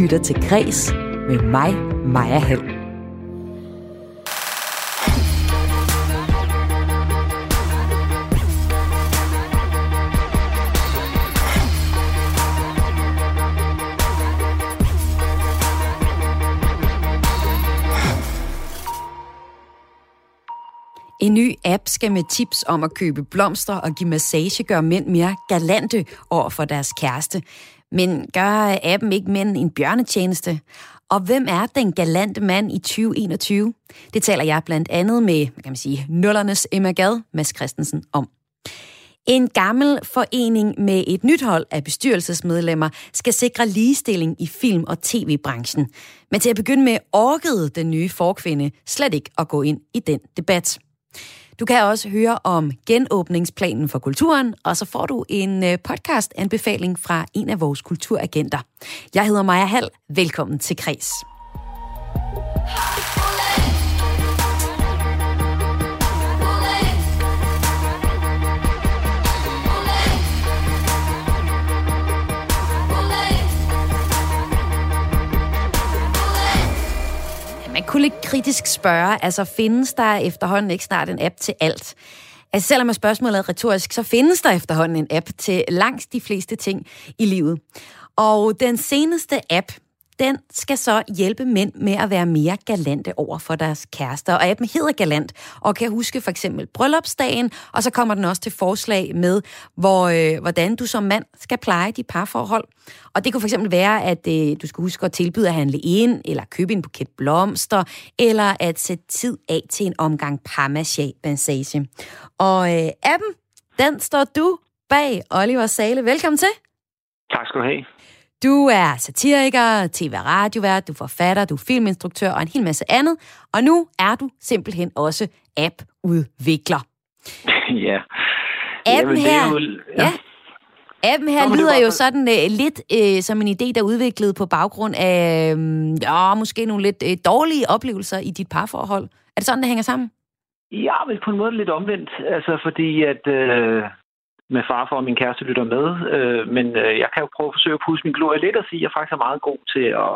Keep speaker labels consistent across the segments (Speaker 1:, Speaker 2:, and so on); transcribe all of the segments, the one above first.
Speaker 1: lytter til Græs med mig, Maja Hall. En ny app skal med tips om at købe blomster og give massage gøre mænd mere galante over for deres kæreste. Men gør appen ikke mænd en bjørnetjeneste? Og hvem er den galante mand i 2021? Det taler jeg blandt andet med, hvad kan man sige, nullernes Emma Gad, Mads Christensen, om. En gammel forening med et nyt hold af bestyrelsesmedlemmer skal sikre ligestilling i film- og tv-branchen. Men til at begynde med orkede den nye forkvinde slet ikke at gå ind i den debat. Du kan også høre om genåbningsplanen for kulturen, og så får du en øh, podcast-anbefaling fra en af vores kulturagenter. Jeg hedder Maja Hall. Velkommen til Kres. Kunne lidt kritisk spørge, altså findes der efterhånden ikke snart en app til alt? Altså selvom spørgsmålet er retorisk, så findes der efterhånden en app til langt de fleste ting i livet. Og den seneste app, den skal så hjælpe mænd med at være mere galante over for deres kærester. Og appen hedder Galant, og kan huske for eksempel bryllupsdagen, og så kommer den også til forslag med, hvor, øh, hvordan du som mand skal pleje dit parforhold. Og det kunne for eksempel være, at øh, du skal huske at tilbyde at handle ind, eller købe en buket blomster, eller at sætte tid af til en omgang parmassage. Og øh, appen, den står du bag, Oliver Sale. Velkommen til.
Speaker 2: Tak skal du have.
Speaker 1: Du er satiriker, tv- og radiovært, du er forfatter, du er filminstruktør og en hel masse andet. Og nu er du simpelthen også app-udvikler.
Speaker 2: ja.
Speaker 1: Appen her, jo, ja. ja. Appen her Nå, lyder jo sådan uh, lidt uh, som en idé, der er udviklet på baggrund af um, ja, måske nogle lidt uh, dårlige oplevelser i dit parforhold. Er det sådan, det hænger sammen?
Speaker 2: Ja, men på en måde lidt omvendt. Altså, fordi at... Uh med far for, at min kæreste lytter med. Øh, men øh, jeg kan jo prøve at forsøge at pusse min glorie lidt og sige, at jeg faktisk er meget god til at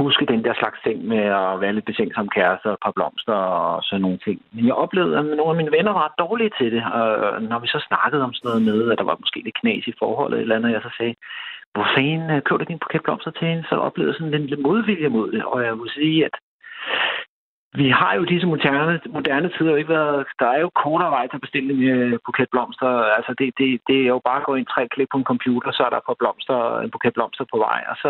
Speaker 2: huske den der slags ting med at være lidt betænksom kæreste og et par blomster og sådan nogle ting. Men jeg oplevede, at nogle af mine venner var dårlige til det. Og øh, når vi så snakkede om sådan noget med, at der var måske lidt knas i forholdet eller andet, jeg så sagde, hvor fanden øh, køber du din buket blomster til hende? Så oplevede jeg sådan en lidt modvilje mod det. Og jeg vil sige, at vi har jo disse moderne, moderne tider jo ikke været... Der er jo kortere vej til at bestille en øh, buket blomster. Altså, det, det, det er jo bare at gå ind tre klik på en computer, så er der på blomster, en buket blomster på vej. Og så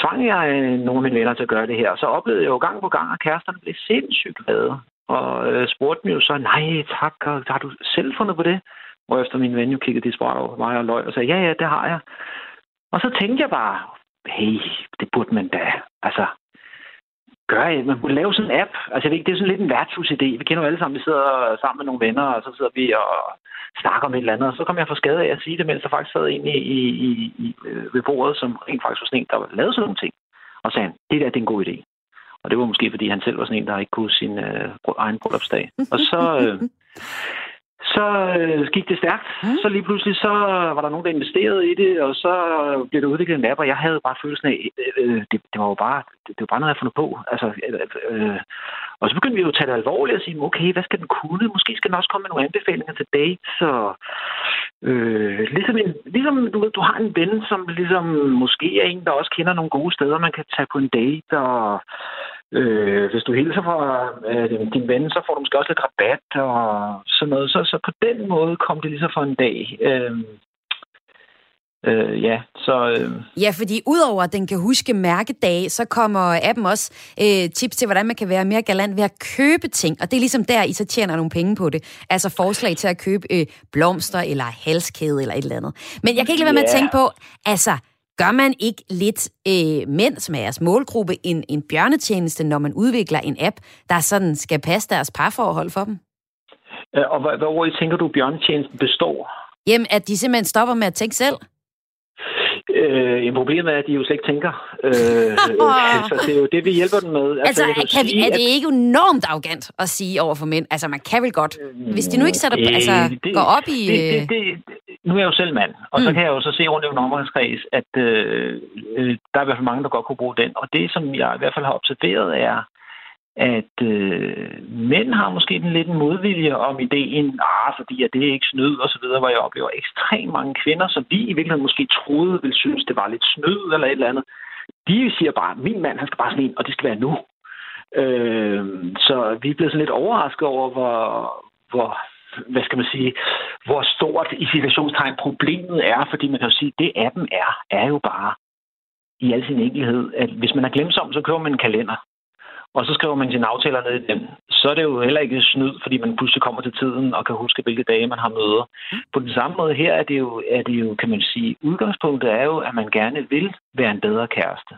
Speaker 2: tvang jeg øh, nogle af mine venner til at gøre det her. Og så oplevede jeg jo gang på gang, at kæresterne blev sindssygt glade. Og øh, spurgte dem jo så, nej tak, har du selv fundet på det? Og efter min ven jo kiggede desperat over mig og løg og sagde, ja ja, det har jeg. Og så tænkte jeg bare, hey, det burde man da. Altså, gøre, man kunne lave sådan en app. Altså, jeg ved ikke, det er sådan lidt en værtshusidé. Vi kender jo alle sammen, vi sidder sammen med nogle venner, og så sidder vi og snakker om et eller andet, og så kom jeg for skade af at sige det, mens der faktisk sad en i, i, i, øh, ved bordet, som rent faktisk var sådan en, der lavede sådan nogle ting. Og sagde han, det der, det er en god idé. Og det var måske, fordi han selv var sådan en, der ikke kunne sin øh, egen bryllupsdag. Og så, øh, så øh, gik det stærkt. Mm. Så lige pludselig så var der nogen, der investerede i det, og så blev det udviklet en app, og jeg havde bare følelsen af, øh, øh, det, det var jo bare, det, det var bare noget, jeg fundet på. Altså, øh, øh, og så begyndte vi jo at tage det alvorligt og sige, okay, hvad skal den kunne? Måske skal den også komme med nogle anbefalinger til dates, og øh, ligesom, en, ligesom du, ved, du har en ven, som ligesom måske er en, der også kender nogle gode steder, man kan tage på en date, og Øh, hvis du hilser fra øh, din ven, så får du måske også lidt rabat og sådan noget. Så, så på den måde kom det lige så for en dag. Øh, Øh, ja, så... Øh...
Speaker 1: Ja, fordi udover at den kan huske mærkedage, så kommer appen også øh, tips til, hvordan man kan være mere galant ved at købe ting. Og det er ligesom der, I så tjener nogle penge på det. Altså forslag til at købe øh, blomster eller halskæde eller et eller andet. Men jeg kan ikke lade være med at tænke på, altså, Gør man ikke lidt øh, mænd, som er jeres målgruppe, en, en bjørnetjeneste, når man udvikler en app, der sådan skal passe deres parforhold for dem?
Speaker 2: Øh, og hvad, hvad tænker du, bjørnetjenesten består?
Speaker 1: Jamen, at de simpelthen stopper med at tænke selv.
Speaker 2: Øh, en problem er, at de jo slet ikke tænker. Øh, så det er jo det, vi hjælper dem med.
Speaker 1: Altså, altså kan sige, vi, er det ikke enormt arrogant at sige over for mænd? Altså, man kan vel godt. Hvis de nu ikke sætter, øh, altså, det, går op i...
Speaker 2: Det, det, det, nu er jeg jo selv mand, og mm. så kan jeg jo så se rundt i en omgangskreds, at øh, øh, der er i hvert fald mange, der godt kunne bruge den. Og det, som jeg i hvert fald har observeret, er, at øh, mænd har måske den lidt en modvilje om ideen, ah, fordi at det er ikke snyd og så videre, hvor jeg oplever ekstremt mange kvinder, som vi i virkeligheden måske troede ville synes, det var lidt snyd eller et eller andet. De siger bare, min mand, han skal bare sådan en, og det skal være nu. Øh, så vi er blevet sådan lidt overrasket over, hvor, hvor hvad skal man sige, hvor stort i situationstegn problemet er, fordi man kan jo sige, det appen er, er jo bare i al sin enkelhed, at hvis man er glemsom, så kører man en kalender og så skriver man sine aftaler ned i dem, så er det jo heller ikke snyd, fordi man pludselig kommer til tiden og kan huske, hvilke dage man har møder. På den samme måde her er det jo, er det jo kan man sige, udgangspunktet er jo, at man gerne vil være en bedre kæreste.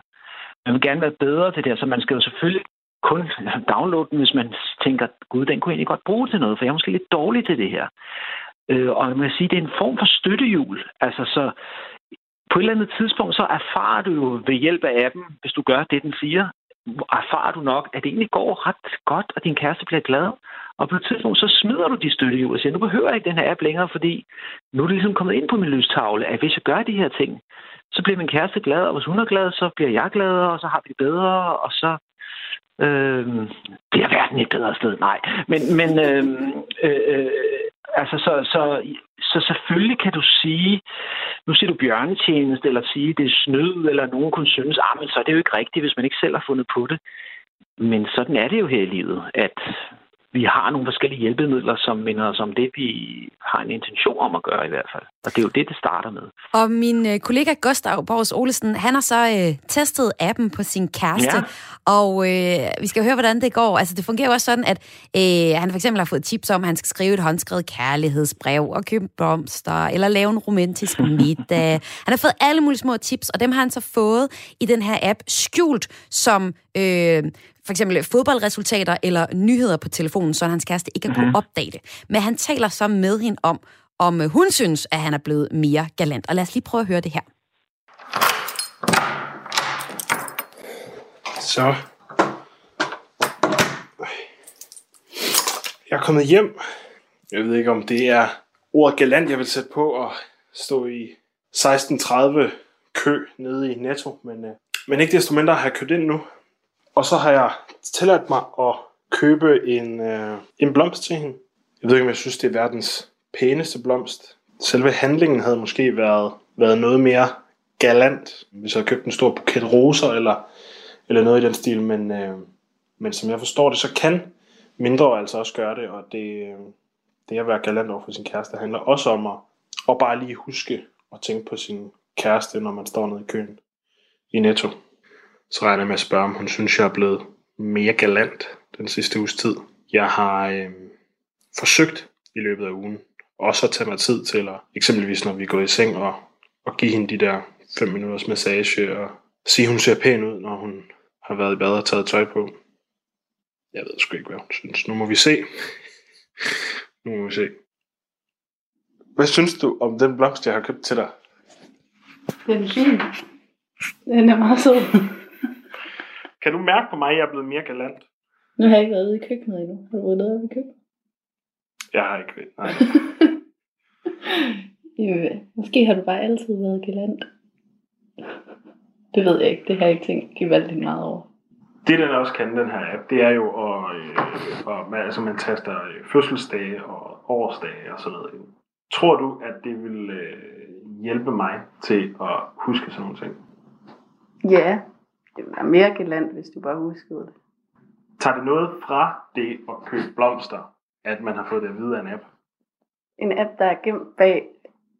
Speaker 2: Man vil gerne være bedre til det, så man skal jo selvfølgelig kun downloade den, hvis man tænker, gud, den kunne jeg egentlig godt bruge til noget, for jeg er måske lidt dårlig til det her. Øh, og man kan sige, det er en form for støttehjul. Altså, så på et eller andet tidspunkt, så erfarer du jo ved hjælp af appen, hvis du gør det, den siger, erfarer du nok, at det egentlig går ret godt, og din kæreste bliver glad. Og på et tidspunkt, så smider du de støttehjul og siger, nu behøver jeg ikke den her app længere, fordi nu er det ligesom kommet ind på min lystavle, at hvis jeg gør de her ting, så bliver min kæreste glad, og hvis hun er glad, så bliver jeg glad, og så har vi det bedre, og så øh, det er verden et bedre sted. Nej, men, men øh, øh, øh altså, så, så, så selvfølgelig kan du sige, nu siger du bjørnetjeneste, eller sige, det er snød, eller nogen kunne synes, ah, men så er det jo ikke rigtigt, hvis man ikke selv har fundet på det. Men sådan er det jo her i livet, at vi har nogle forskellige hjælpemidler, som minder os om det, vi har en intention om at gøre i hvert fald. Og det er jo det, det starter med.
Speaker 1: Og min øh, kollega Gustav Borgs Olesen, han har så øh, testet appen på sin kæreste, ja. og øh, vi skal høre, hvordan det går. Altså, det fungerer også sådan, at øh, han for eksempel har fået tips om, at han skal skrive et håndskrevet kærlighedsbrev og købe blomster, eller lave en romantisk middag. Han har fået alle mulige små tips, og dem har han så fået i den her app skjult som øh, for eksempel fodboldresultater eller nyheder på telefonen, så hans kæreste ikke kan kunne mhm. opdage det. Men han taler så med hende om, om hun synes, at han er blevet mere galant. Og lad os lige prøve at høre det her.
Speaker 3: Så. Jeg er kommet hjem. Jeg ved ikke, om det er ordet galant, jeg vil sætte på og stå i 16.30 kø nede i Netto. Men, øh, men ikke desto mindre har jeg købt ind nu. Og så har jeg tilladt mig at købe en, øh, en blomst til hende. Jeg ved ikke, om jeg synes, det er verdens pæneste blomst. Selve handlingen havde måske været, været noget mere galant, hvis jeg havde købt en stor buket roser eller, eller noget i den stil. Men, øh, men som jeg forstår det, så kan mindre altså også gøre det. Og det, øh, det at være galant over for sin kæreste handler også om at, at bare lige huske at tænke på sin kæreste, når man står nede i køen i Netto. Så regner jeg med at spørge, om hun synes, jeg er blevet mere galant den sidste uges tid. Jeg har øh, forsøgt i løbet af ugen også at tage mig tid til, eller eksempelvis når vi går i seng, og, og give hende de der 5 minutters massage, og sige, hun ser pæn ud, når hun har været i bad og taget tøj på. Jeg ved sgu ikke, hvad hun synes. Nu må vi se. nu må vi se. Hvad synes du om den blomst, jeg har købt til dig?
Speaker 4: Den er fin. Den er meget sød.
Speaker 3: Kan du mærke på mig, at jeg er blevet mere galant?
Speaker 4: Nu har jeg ikke været ude i køkkenet endnu. Har du været ude i køkkenet?
Speaker 3: Jeg har ikke været, nej.
Speaker 4: jo, måske har du bare altid været galant. Det ved jeg ikke. Det har jeg ikke tænkt gevaldigt meget over.
Speaker 3: Det, den også kan, den her app, det er jo, at, øh, at man, altså man taster øh, fødselsdage og årsdage og sådan noget. Tror du, at det vil øh, hjælpe mig til at huske sådan nogle ting?
Speaker 4: Ja, det ville være mere galant, hvis du bare huskede det.
Speaker 3: Tager det noget fra det at købe blomster, at man har fået det at vide af en app?
Speaker 4: En app, der er gemt bag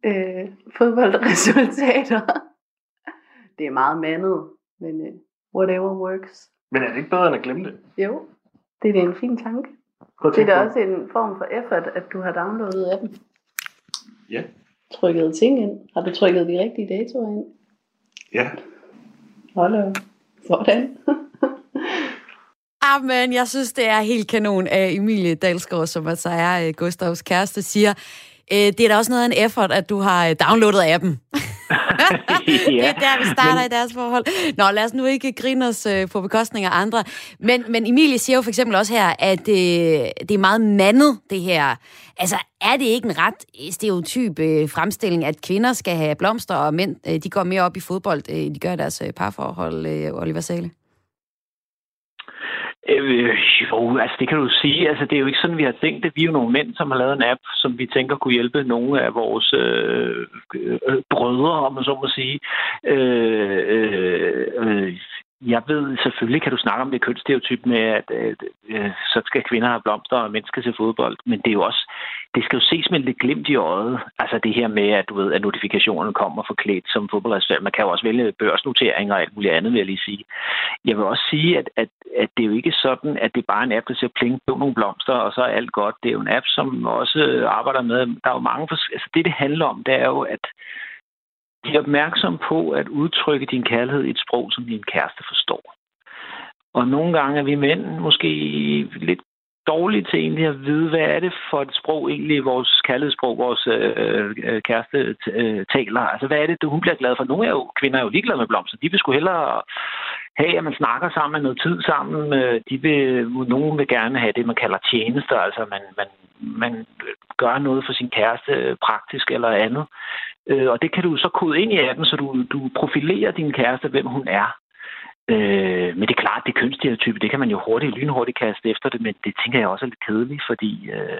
Speaker 4: øh, fodboldresultater. det er meget mandet, men øh, whatever works.
Speaker 3: Men er det ikke bedre end at glemme det?
Speaker 4: Jo, det er en fin tanke. Det er da også en form for effort, at du har downloadet appen.
Speaker 3: Ja.
Speaker 4: Trykket ting ind. Har du trykket de rigtige datoer ind?
Speaker 3: Ja.
Speaker 4: Hold op. Sådan.
Speaker 1: Ah, Amen, jeg synes, det er helt kanon af Emilie Dalsgaard, som altså er øh, Gustavs kæreste, siger, øh, det er da også noget af en effort, at du har øh, downloadet appen. det er der, vi starter men... i deres forhold. Nå, lad os nu ikke grine os øh, på bekostning af andre. Men, men Emilie siger jo for eksempel også her, at øh, det er meget mandet, det her. Altså, er det ikke en ret stereotyp øh, fremstilling, at kvinder skal have blomster, og mænd øh, de går mere op i fodbold, øh, de gør deres øh, parforhold, øh, Oliver Sale?
Speaker 2: Øh, jo, altså det kan du sige. Altså det er jo ikke sådan, vi har tænkt det. Vi er jo nogle mænd, som har lavet en app, som vi tænker kunne hjælpe nogle af vores øh, øh, brødre, om man så må sige. Øh, øh, øh, jeg ved, selvfølgelig kan du snakke om det kønsstereotyp med, at at, at, at så skal kvinder have blomster, og mænd skal se fodbold. Men det er jo også, det skal jo ses med lidt glimt i øjet. Altså det her med, at du ved, at notifikationen kommer forklædt som fodboldresultat. Man kan jo også vælge børsnoteringer og alt muligt andet, vil jeg lige sige. Jeg vil også sige, at, at, at det er jo ikke sådan, at det er bare en app, der siger pling på nogle blomster, og så er alt godt. Det er jo en app, som også arbejder med, der er jo mange, altså det det handler om, det er jo, at Bliv opmærksom på at udtrykke din kærlighed i et sprog, som din kæreste forstår. Og nogle gange er vi mænd måske lidt dårlige til egentlig at vide, hvad er det for et sprog egentlig, vores kærlighedssprog, vores øh, øh kæreste øh, taler. Altså, hvad er det, hun bliver glad for? Nogle er jo, kvinder er jo ligeglade med blomster. De vil sgu hellere have, at man snakker sammen, noget tid sammen. Øh, de vil, nogen vil gerne have det, man kalder tjenester. Altså, man, man, man gør noget for sin kæreste øh, praktisk eller andet. Øh, og det kan du så kode ind i appen, så du, du profilerer din kæreste, hvem hun er. Øh, men det er klart, det kønsstereotype, det kan man jo hurtigt, lynhurtigt kaste efter det, men det tænker jeg også er lidt kedeligt, fordi øh,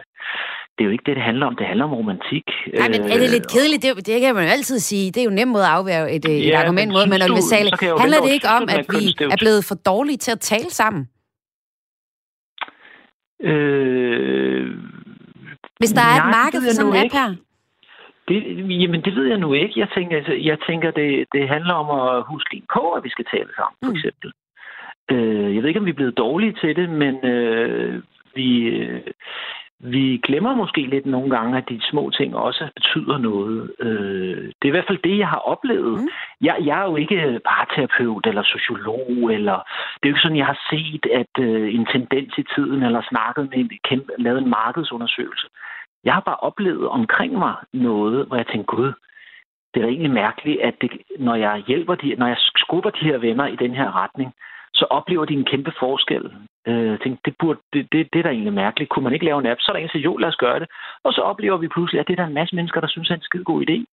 Speaker 2: det er jo ikke det, det handler om. Det handler om romantik.
Speaker 1: Nej, men er det lidt øh, kedeligt? Det, det kan man jo altid sige. Det er jo en nem måde at afværge et, ja, et argument mod, men Sale, handler det ikke om, at vi er blevet for dårlige til at tale sammen?
Speaker 2: Øh,
Speaker 1: Hvis der er et marked for sådan en app her?
Speaker 2: Det, jamen, det ved jeg nu ikke. Jeg tænker, altså, jeg tænker det, det handler om at huske på, at vi skal tale sammen, for mm. eksempel. Øh, jeg ved ikke, om vi er blevet dårlige til det, men øh, vi, øh, vi glemmer måske lidt nogle gange, at de små ting også betyder noget. Øh, det er i hvert fald det, jeg har oplevet. Mm. Jeg, jeg er jo ikke bare terapeut eller sociolog, eller det er jo ikke sådan, jeg har set at øh, en tendens i tiden, eller snakket med en kæmpe, lavet en markedsundersøgelse. Jeg har bare oplevet omkring mig noget, hvor jeg tænkte, gud, det er egentlig mærkeligt, at det, når jeg hjælper de, når jeg skubber de her venner i den her retning, så oplever de en kæmpe forskel. Øh, tænkte, det, burde, det, det, det er da egentlig mærkeligt. Kunne man ikke lave en app? Så er der en, der siger, jo, lad os gøre det. Og så oplever vi pludselig, at det er der en masse mennesker, der synes er en skide god idé.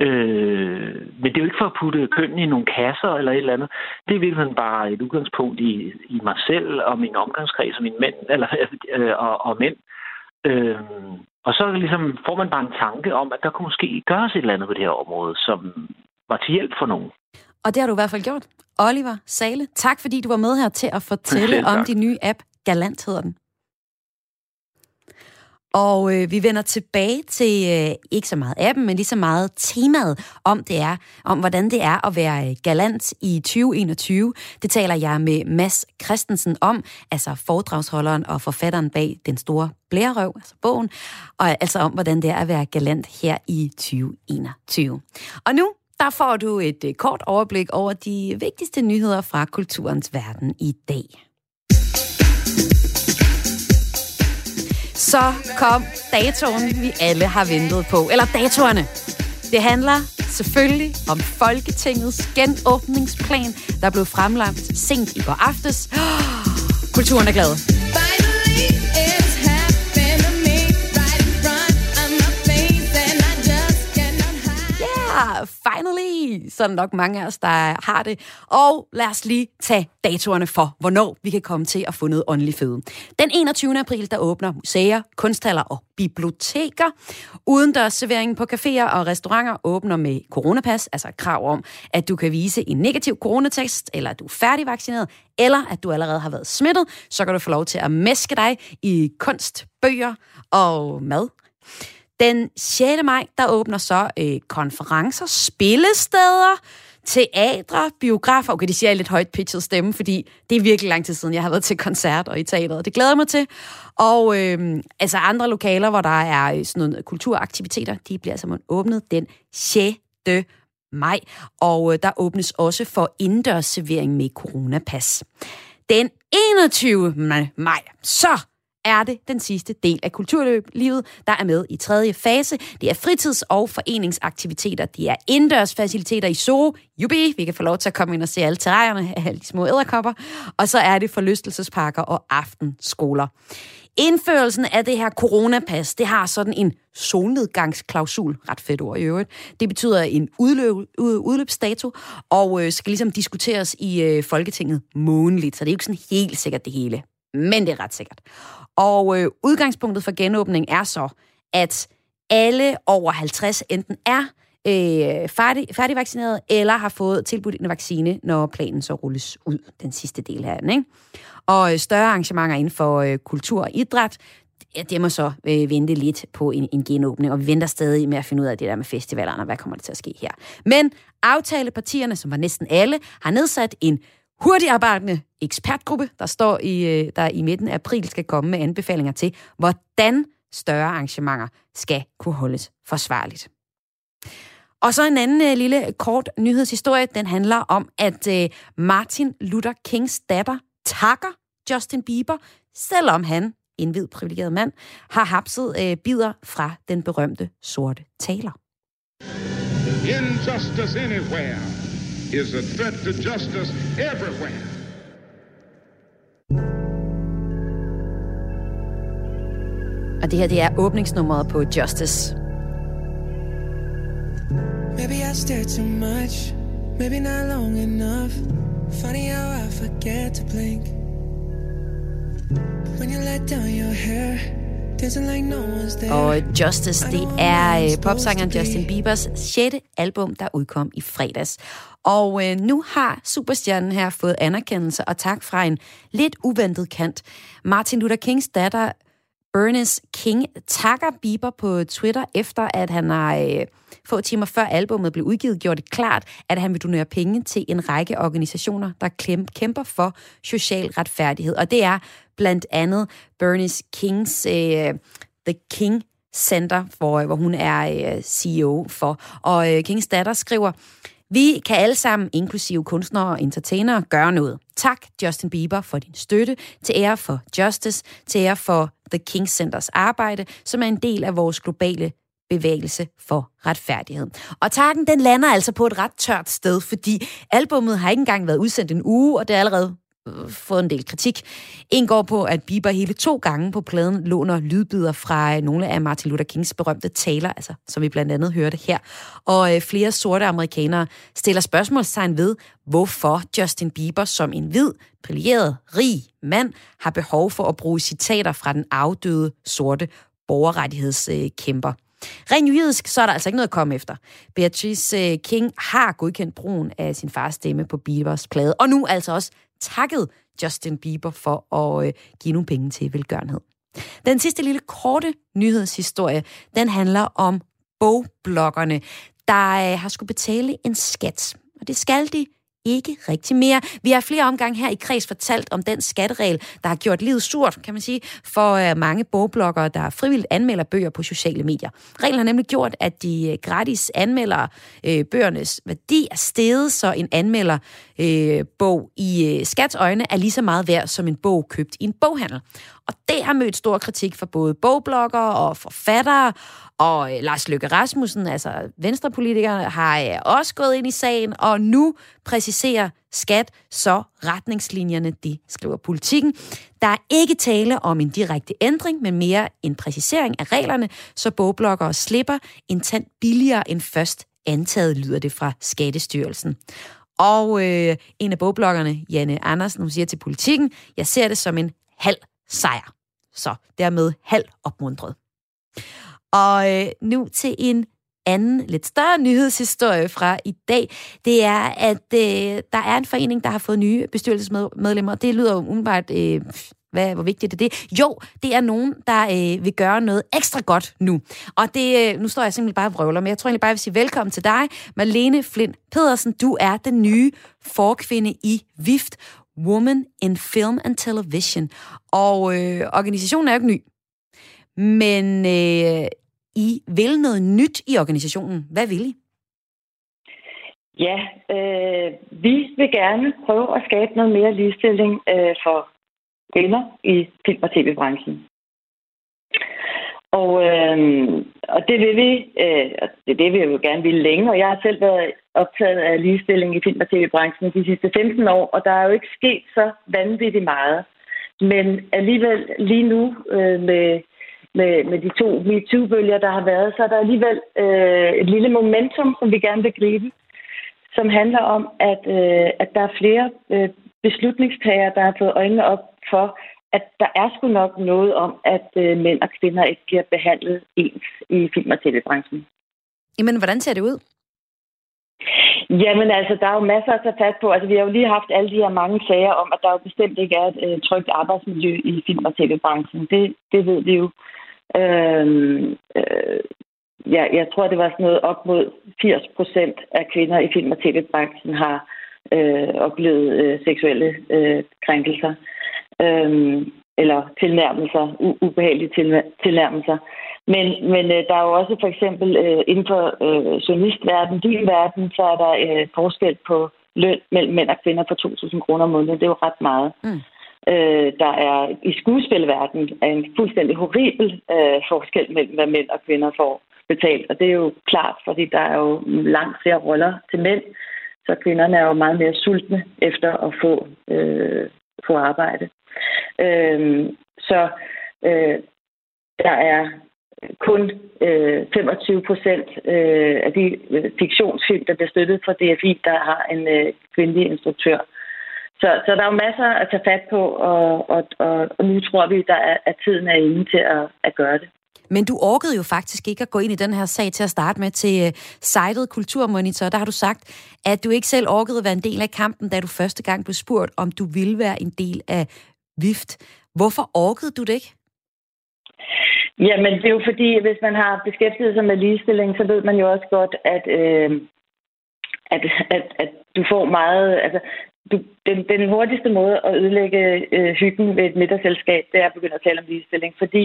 Speaker 2: Øh, men det er jo ikke for at putte kønnen i nogle kasser eller et eller andet. Det er virkelig bare et udgangspunkt i, i mig selv og min omgangskreds og mine mænd, eller, øh, og, og mænd. Øh, og så ligesom får man bare en tanke om, at der kunne måske gøres et eller andet på det her område, som var til hjælp for nogen.
Speaker 1: Og det har du i hvert fald gjort. Oliver Sale, tak fordi du var med her til at fortælle om din nye app. Galant hedder den. Og øh, vi vender tilbage til øh, ikke så meget appen, men lige så meget temaet om det er, om hvordan det er at være øh, galant i 2021. Det taler jeg med Mads Christensen om, altså foredragsholderen og forfatteren bag Den Store Blærerøv, altså bogen, og altså om, hvordan det er at være galant her i 2021. Og nu der får du et øh, kort overblik over de vigtigste nyheder fra kulturens verden i dag. Så kom datoen, vi alle har ventet på. Eller datorerne. Det handler selvfølgelig om Folketingets genåbningsplan, der blev fremlagt sent i går aftes. Kulturen er glad. Finally! Sådan nok mange af os, der har det. Og lad os lige tage datoerne for, hvornår vi kan komme til at få noget åndelig føde. Den 21. april, der åbner museer, kunsthaller og biblioteker. Udendørs servering på caféer og restauranter åbner med coronapas, altså krav om, at du kan vise en negativ coronatest, eller at du er færdigvaccineret, eller at du allerede har været smittet, så kan du få lov til at mæske dig i kunst, bøger og mad. Den 6. maj, der åbner så øh, konferencer, spillesteder, teatre, biografer. Okay, det siger jeg lidt højt pitchet stemme, fordi det er virkelig lang tid siden, jeg har været til koncert og i teateret. Det glæder jeg mig til. Og øh, altså andre lokaler, hvor der er øh, sådan noget kulturaktiviteter, de bliver simpelthen åbnet den 6. maj. Og øh, der åbnes også for indendørs servering med coronapas. Den 21. maj, så er det den sidste del af kulturlivet, der er med i tredje fase. Det er fritids- og foreningsaktiviteter. Det er indendørsfaciliteter i Zoo. Jubi, vi kan få lov til at komme ind og se alle terræerne af alle de små æderkopper. Og så er det forlystelsesparker og aftenskoler. Indførelsen af det her coronapas, det har sådan en solnedgangsklausul, ret fedt ord i øvrigt. Det betyder en udløb, udløbsdato, og øh, skal ligesom diskuteres i øh, Folketinget månedligt, så det er jo ikke sådan helt sikkert det hele. Men det er ret sikkert. Og øh, udgangspunktet for genåbning er så, at alle over 50 enten er øh, færdig, færdigvaccineret eller har fået tilbudt en vaccine, når planen så rulles ud, den sidste del her. Ikke? Og øh, større arrangementer inden for øh, kultur og idræt, det må så øh, vente lidt på en, en genåbning, og vi venter stadig med at finde ud af det der med festivalerne, og hvad kommer der til at ske her. Men aftalepartierne, som var næsten alle, har nedsat en hurtigarbejdende ekspertgruppe, der står i, øh, der i midten af april skal komme med anbefalinger til, hvordan større arrangementer skal kunne holdes forsvarligt. Og så en anden øh, lille kort nyhedshistorie, den handler om, at øh, Martin Luther Kings datter takker Justin Bieber, selvom han, en hvid privilegeret mand, har hapset øh, bider fra den berømte sorte taler. Injustice anywhere is a threat to justice everywhere. Og det her, det er åbningsnummeret på Justice. Maybe I stare too much, maybe not long enough. Funny how I forget to blink. When you let down your hair, og Justice, det er øh, popsangeren Justin Biebers sjette album, der udkom i fredags. Og øh, nu har superstjernen her fået anerkendelse og tak fra en lidt uventet kant. Martin Luther Kings datter Ernest King takker Bieber på Twitter, efter at han har øh, få timer før albummet blev udgivet, gjort det klart, at han vil donere penge til en række organisationer, der kæmper for social retfærdighed. Og det er blandt andet Bernice Kings øh, The King Center, hvor, øh, hvor hun er øh, CEO for. Og øh, Kings datter skriver, vi kan alle sammen, inklusive kunstnere og entertainere, gøre noget. Tak, Justin Bieber, for din støtte. Til ære for Justice. Til ære for The King Centers arbejde, som er en del af vores globale bevægelse for retfærdighed. Og takken, den lander altså på et ret tørt sted, fordi albummet har ikke engang været udsendt en uge, og det er allerede fået en del kritik. En går på, at Bieber hele to gange på pladen låner lydbider fra øh, nogle af Martin Luther Kings berømte taler, altså, som vi blandt andet hørte her. Og øh, flere sorte amerikanere stiller spørgsmålstegn ved, hvorfor Justin Bieber som en hvid, privilegeret, rig mand har behov for at bruge citater fra den afdøde sorte borgerrettighedskæmper. Rent juridisk, så er der altså ikke noget at komme efter. Beatrice øh, King har godkendt brugen af sin fars stemme på Biebers plade, og nu altså også takket Justin Bieber for at øh, give nogle penge til velgørenhed. Den sidste lille korte nyhedshistorie, den handler om bogbloggerne, der øh, har skulle betale en skat. Og det skal de ikke rigtig mere. Vi har flere omgange her i Kreds fortalt om den skatteregel, der har gjort livet surt, kan man sige, for øh, mange bogbloggere, der frivilligt anmelder bøger på sociale medier. Reglen har nemlig gjort, at de øh, gratis anmelder øh, bøgernes værdi er steget, så en anmelder øh, bog i øh, skats øjne er lige så meget værd som en bog købt i en boghandel. Og det har mødt stor kritik fra både bogbloggere og forfattere, og øh, Lars Løkke Rasmussen, altså venstrepolitikerne, har øh, også gået ind i sagen, og nu præciserer skat så retningslinjerne, det skriver politikken. Der er ikke tale om en direkte ændring, men mere en præcisering af reglerne, så bogbloggere slipper en tand billigere end først antaget, lyder det fra Skattestyrelsen. Og øh, en af bogbloggerne, Janne Andersen, hun siger til politikken, jeg ser det som en halv sejr. Så dermed halv opmundret. Og øh, nu til en anden, lidt større nyhedshistorie fra i dag, det er, at øh, der er en forening, der har fået nye bestyrelsesmedlemmer. Det lyder jo umiddelbart... Øh, hvad, hvor vigtigt er det? Jo, det er nogen, der øh, vil gøre noget ekstra godt nu. Og det, øh, nu står jeg simpelthen bare og vrøvler, men jeg tror egentlig bare, jeg vil sige velkommen til dig, Marlene Flint Pedersen. Du er den nye forkvinde i VIFT, Woman in Film and Television. Og øh, organisationen er jo ikke ny. Men øh, I vil noget nyt i organisationen. Hvad vil I?
Speaker 5: Ja, øh, vi vil gerne prøve at skabe noget mere ligestilling øh, for eller i film- og tv-branchen. Og, øh, og det vil vi, øh, det, det vil jeg jo gerne ville længe, og jeg har selv været optaget af ligestilling i film- og tv-branchen de sidste 15 år, og der er jo ikke sket så vanvittigt meget. Men alligevel lige nu øh, med, med, med de to MeToo-bølger, der har været, så er der alligevel øh, et lille momentum, som vi gerne vil gribe, som handler om, at, øh, at der er flere øh, beslutningstagere, der har fået øjnene op for, at der er sgu nok noget om, at øh, mænd og kvinder ikke bliver behandlet ens i film- og tv-branchen.
Speaker 1: Jamen, hvordan ser det ud?
Speaker 5: Jamen altså, der er jo masser at tage fat på. Altså, vi har jo lige haft alle de her mange sager om, at der jo bestemt ikke er et øh, trygt arbejdsmiljø i film- og tv-branchen. Det, det ved vi jo. Øhm, øh, ja, jeg tror, det var sådan noget op mod 80 procent af kvinder i film- og tv-branchen har øh, oplevet øh, seksuelle øh, krænkelser. Øhm, eller tilnærmelser, u- ubehagelige til- tilnærmelser. Men, men øh, der er jo også for eksempel øh, inden for øh, journalistverdenen, din verden, så er der øh, forskel på løn mellem mænd og kvinder på 2.000 kroner om måneden. Det er jo ret meget. Mm. Øh, der er i skuespilverdenen er en fuldstændig horribel øh, forskel mellem, hvad mænd og kvinder får betalt. Og det er jo klart, fordi der er jo langt flere roller til mænd, så kvinderne er jo meget mere sultne efter at få, øh, få arbejde. Øh, så øh, der er kun øh, 25 procent øh, af de øh, fiktionsfilm, der bliver støttet fra DFI, der har en øh, kvindelig instruktør. Så, så der er jo masser at tage fat på, og, og, og, og nu tror vi, der er, at tiden er inde til at, at gøre det.
Speaker 1: Men du orkede jo faktisk ikke at gå ind i den her sag til at starte med til uh, sitet Kulturmonitor. Der har du sagt, at du ikke selv orkede at være en del af kampen, da du første gang blev spurgt, om du ville være en del af VIFT. Hvorfor orkede du det ikke?
Speaker 5: Jamen, det er jo fordi, hvis man har beskæftiget sig med ligestilling, så ved man jo også godt, at, øh, at, at, at du får meget... Altså, du, den, den hurtigste måde at ødelægge øh, hyggen ved et middagsselskab, det er at begynde at tale om ligestilling, fordi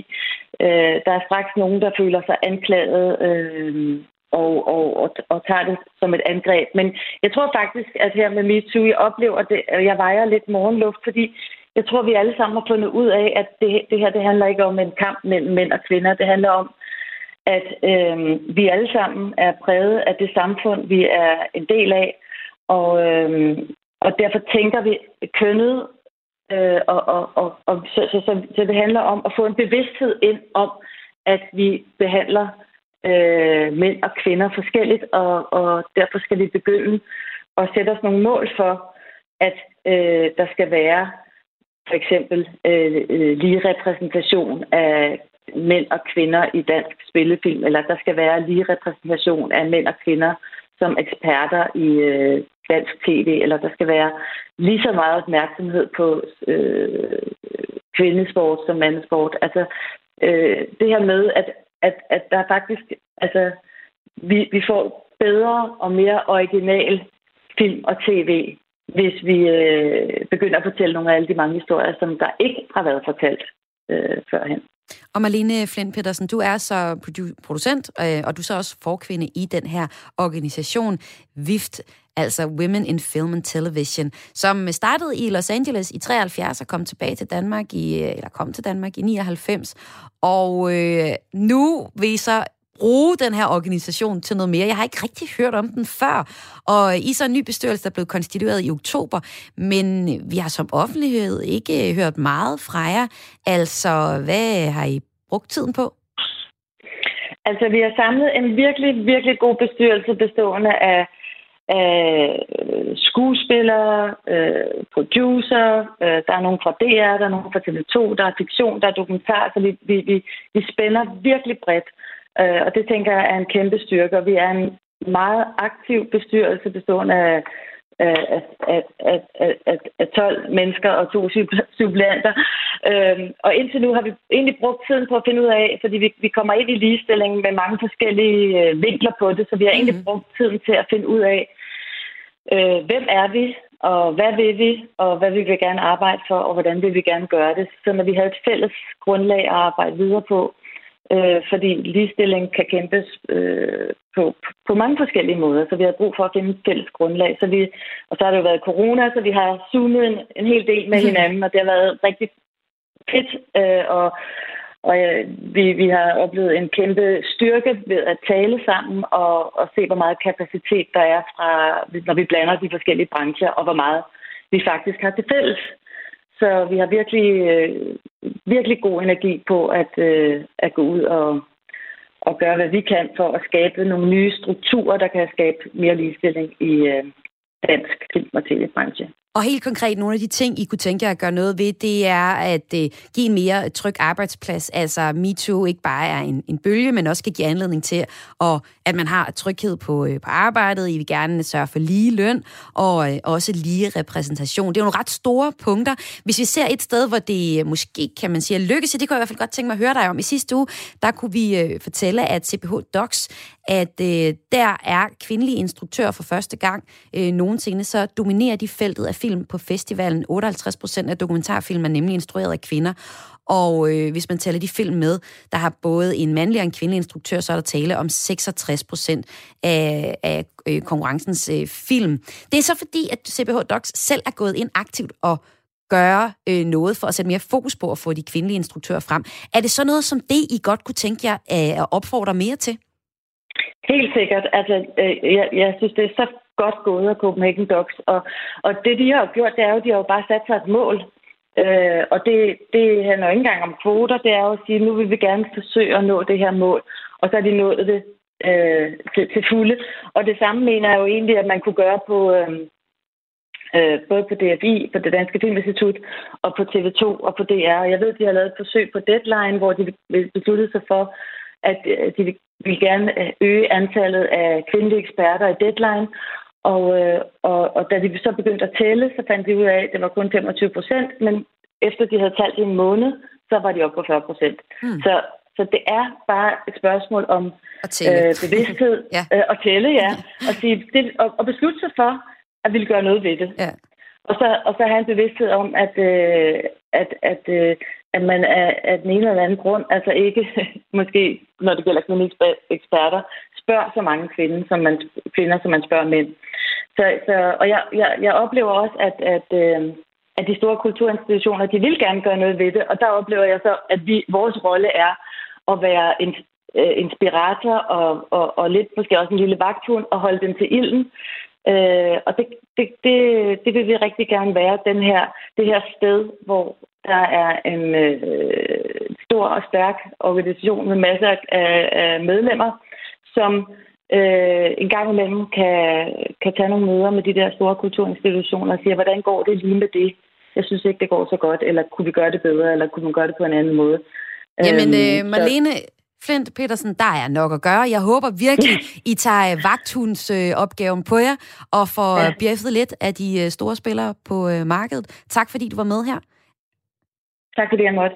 Speaker 5: øh, der er straks nogen, der føler sig anklaget øh, og, og, og, og tager det som et angreb. Men jeg tror faktisk, at her med MeToo, jeg oplever det, jeg vejer lidt morgenluft, fordi jeg tror, vi alle sammen har fundet ud af, at det, det her det handler ikke om en kamp mellem mænd og kvinder. Det handler om, at øh, vi alle sammen er præget af det samfund, vi er en del af. Og, øh, og derfor tænker vi kønnet, øh, og, og, og, og så, så, så, så det handler om at få en bevidsthed ind om, at vi behandler øh, mænd og kvinder forskelligt, og, og derfor skal vi begynde at sætte os nogle mål for, at øh, der skal være for eksempel øh, øh lige repræsentation af mænd og kvinder i dansk spillefilm, eller der skal være lige repræsentation af mænd og kvinder som eksperter i øh, dansk tv, eller der skal være lige så meget opmærksomhed på øh, kvindesport som mandesport. Altså øh, det her med, at, at, at der faktisk, altså vi, vi får bedre og mere original film og tv hvis vi øh, begynder at fortælle nogle af alle de mange historier, som der ikke har været fortalt øh, førhen.
Speaker 1: Og Marlene Flint Petersen, du er så producent, øh, og du er så også forkvinde i den her organisation VIFT, altså Women in Film and Television, som startede i Los Angeles i 73 og kom tilbage til Danmark i, øh, eller kom til Danmark i 99. Og øh, nu vil I så bruge den her organisation til noget mere. Jeg har ikke rigtig hørt om den før, og I så en ny bestyrelse, der blev konstitueret i oktober, men vi har som offentlighed ikke hørt meget fra jer. Altså, hvad har I brugt tiden på?
Speaker 5: Altså, vi har samlet en virkelig, virkelig god bestyrelse bestående af, af skuespillere, øh, producer, øh, der er nogen fra DR, der er nogen fra TV2, der er fiktion, der er dokumentar, så vi, vi, vi, vi spænder virkelig bredt. Øh, og det tænker jeg er en kæmpe styrke, og vi er en meget aktiv bestyrelse bestående af, af, af, af, af, af 12 mennesker og to suppleanter. Øhm, og indtil nu har vi egentlig brugt tiden på at finde ud af, fordi vi, vi kommer ind i ligestillingen med mange forskellige øh, vinkler på det, så vi har egentlig mm. brugt tiden til at finde ud af, øh, hvem er vi, og hvad vil vi, og hvad vil vi gerne arbejde for, og hvordan vil vi gerne gøre det. Så når vi havde et fælles grundlag at arbejde videre på, øh, fordi ligestilling kan kæmpes øh, på, på mange forskellige måder, så vi har brug for at finde et fælles grundlag. Så vi, og så har det jo været corona, så vi har zoomet en, en hel del med hinanden, og det har været rigtig fedt øh, og, og øh, vi, vi har oplevet en kæmpe styrke ved at tale sammen og, og se, hvor meget kapacitet der er, fra, når vi blander de forskellige brancher, og hvor meget vi faktisk har til fælles. Så vi har virkelig, øh, virkelig god energi på at, øh, at gå ud og, og gøre, hvad vi kan for at skabe nogle nye strukturer, der kan skabe mere ligestilling i øh, dansk film- og tv-branche.
Speaker 1: Og helt konkret, nogle af de ting, I kunne tænke jer at gøre noget ved, det er at øh, give en mere tryg arbejdsplads. Altså MeToo ikke bare er en, en bølge, men også kan give anledning til, og, at man har tryghed på, øh, på arbejdet. I vil gerne sørge for lige løn og øh, også lige repræsentation. Det er jo nogle ret store punkter. Hvis vi ser et sted, hvor det øh, måske, kan man sige, lykkes, det kunne jeg i hvert fald godt tænke mig at høre dig om. I sidste uge, der kunne vi øh, fortælle, at CPH Docs, at øh, der er kvindelige instruktører for første gang øh, nogensinde, så dominerer de feltet af film på festivalen. 58 procent af dokumentarfilm er nemlig instrueret af kvinder. Og øh, hvis man tæller de film med, der har både en mandlig og en kvindelig instruktør, så er der tale om 66 procent af, af øh, konkurrencens øh, film. Det er så fordi, at CBH Docs selv er gået ind aktivt og gøre øh, noget for at sætte mere fokus på at få de kvindelige instruktører frem. Er det så noget som det, I godt kunne tænke jer øh, at opfordre mere til?
Speaker 5: Helt sikkert. Altså, øh, jeg, jeg synes, det er så godt gået af Copenhagen Docs. Og, og det, de har gjort, det er jo, de har jo bare sat sig et mål. Øh, og det, det handler jo ikke engang om kvoter. Det er jo at sige, nu vil vi gerne forsøge at nå det her mål. Og så har de nået det øh, til, til fulde. Og det samme mener jeg jo egentlig, at man kunne gøre på... Øh, øh, både på DFI, på det Danske Filminstitut, og på TV2 og på DR. Jeg ved, de har lavet et forsøg på Deadline, hvor de besluttede sig for, at øh, de vil gerne øh, øge antallet af kvindelige eksperter i Deadline, og, øh, og, og da de så begyndte at tælle, så fandt de ud af, at det var kun 25 procent, men efter de havde talt i en måned, så var de oppe på 40 procent. Hmm. Så, så det er bare et spørgsmål om øh, bevidsthed ja. øh, og tælle, ja. Og, sige, det, og, og beslutte sig for, at ville gøre noget ved det. Ja. Og så, og så have en bevidsthed om, at, øh, at, at, øh, at man af, af den ene eller anden grund, altså ikke måske, når det gælder kliniske eksperter, spørger så mange kvinder, som man, kvinder, som man spørger mænd. Så, så, og jeg, jeg, jeg oplever også, at, at, øh, at de store kulturinstitutioner, de vil gerne gøre noget ved det, og der oplever jeg så, at vi, vores rolle er at være en, øh, inspirator og, og, og lidt måske også en lille vagthund og holde dem til ilden. Øh, og det, det, det, det vil vi rigtig gerne være, den her, det her sted, hvor der er en øh, stor og stærk organisation med masser af, af medlemmer, som øh, en gang imellem kan, kan tage nogle møder med de der store kulturinstitutioner og sige, hvordan går det lige med det? Jeg synes ikke, det går så godt, eller kunne vi gøre det bedre, eller kunne man gøre det på en anden måde?
Speaker 1: Jamen, øh, øhm, Marlene Flint Petersen, der er nok at gøre. Jeg håber virkelig, I tager vagthunds øh, opgaven på jer, og får ja. bjeffet lidt af de øh, store spillere på øh, markedet. Tak fordi du var med her.
Speaker 5: Tak fordi jeg måtte.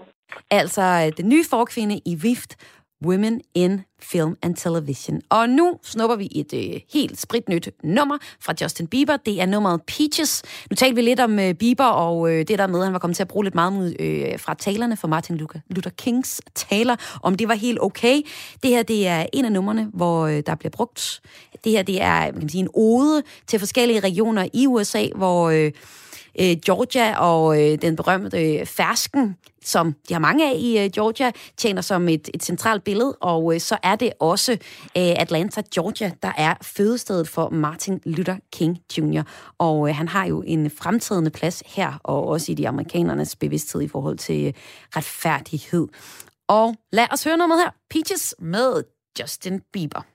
Speaker 1: Altså, øh, den nye forkvinde i VIFT, Women in Film and Television. Og nu snupper vi et øh, helt spritnyt nummer fra Justin Bieber. Det er nummeret Peaches. Nu talte vi lidt om øh, Bieber og øh, det der med, at han var kommet til at bruge lidt meget mod, øh, fra talerne for Martin Luther, Luther Kings taler, om det var helt okay. Det her det er en af numrene, hvor øh, der bliver brugt. Det her det er man kan sige, en ode til forskellige regioner i USA, hvor... Øh, øh, Georgia og øh, den berømte øh, fersken, som de har mange af i øh, Georgia, tjener som et, et centralt billede, og øh, så er det også øh, Atlanta, Georgia, der er fødestedet for Martin Luther King Jr., og øh, han har jo en fremtrædende plads her, og også i de amerikanernes bevidsthed i forhold til øh, retfærdighed. Og lad os høre noget her. Peaches med Justin Bieber.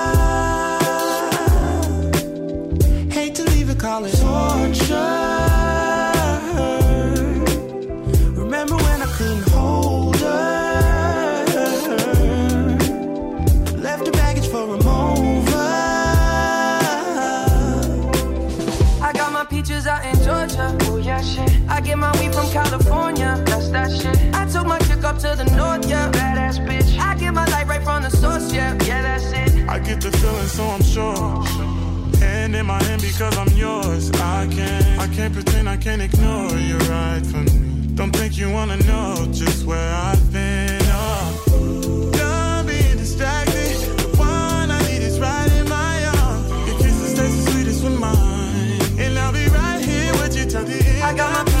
Speaker 6: Call it torture. Remember when I couldn't hold her? Left the baggage for a mover.
Speaker 7: I got my peaches out in Georgia. Oh yeah, shit. I get my weed from California. That's that shit. I took my chick up to the north, yeah. Badass bitch. I get my light right from the source, yeah. Yeah, that's it.
Speaker 6: I get the feeling, so I'm sure. Hand in my hand because I'm yours. I can't, I can't pretend I can't ignore you right from me. Don't think you wanna know just where I've been. Oh, done being distracted. The one I need is right in my arms. Your kisses taste the sweetest with mine, and I'll be right here with you till the end.
Speaker 7: I got my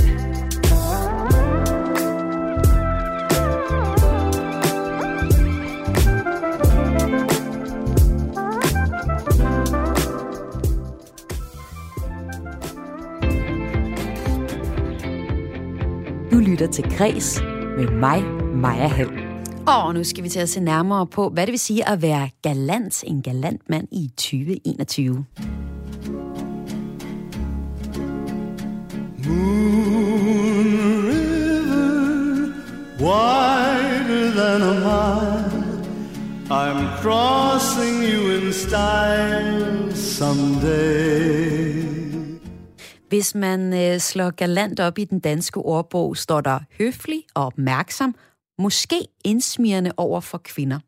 Speaker 1: Lytter til Græs med mig, Maja Hall. Og nu skal vi til at se nærmere på, hvad det vil sige at være galant, en galant mand i 2021.
Speaker 8: Moon River, wider than a mile. I'm crossing you in style someday.
Speaker 1: Hvis man øh, slår galant op i den danske ordbog, står der høflig og opmærksom, måske indsmirrende over for kvinder.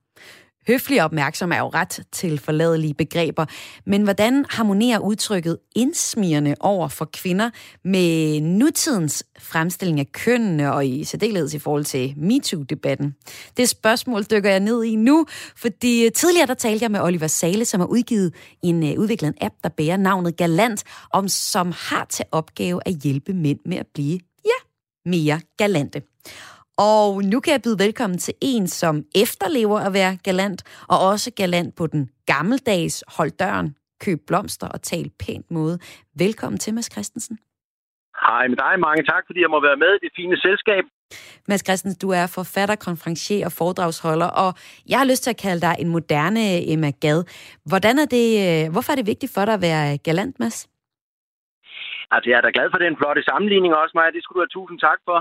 Speaker 1: Høflig og opmærksom er jo ret til forladelige begreber, men hvordan harmonerer udtrykket indsmirende over for kvinder med nutidens fremstilling af kønnene og i særdeleshed i forhold til MeToo-debatten? Det spørgsmål dykker jeg ned i nu, fordi øh, tidligere der talte jeg med Oliver Sale, som har udgivet en uh, udviklet en app, der bærer navnet Galant, om som har til opgave at hjælpe mænd med at blive, ja, mere galante. Og nu kan jeg byde velkommen til en, som efterlever at være galant, og også galant på den gammeldags hold døren, køb blomster og tal pænt måde. Velkommen til, Mads Christensen.
Speaker 9: Hej med dig. Mange tak, fordi jeg må være med i det fine selskab.
Speaker 1: Mads Christensen, du er forfatter, konferencier og foredragsholder, og jeg har lyst til at kalde dig en moderne Emma Gad. Hvordan er det, øh, hvorfor er det vigtigt for dig at være galant, Mads?
Speaker 9: Altså, jeg er da glad for den flotte sammenligning også, Maja. Det skulle du have tusind tak for.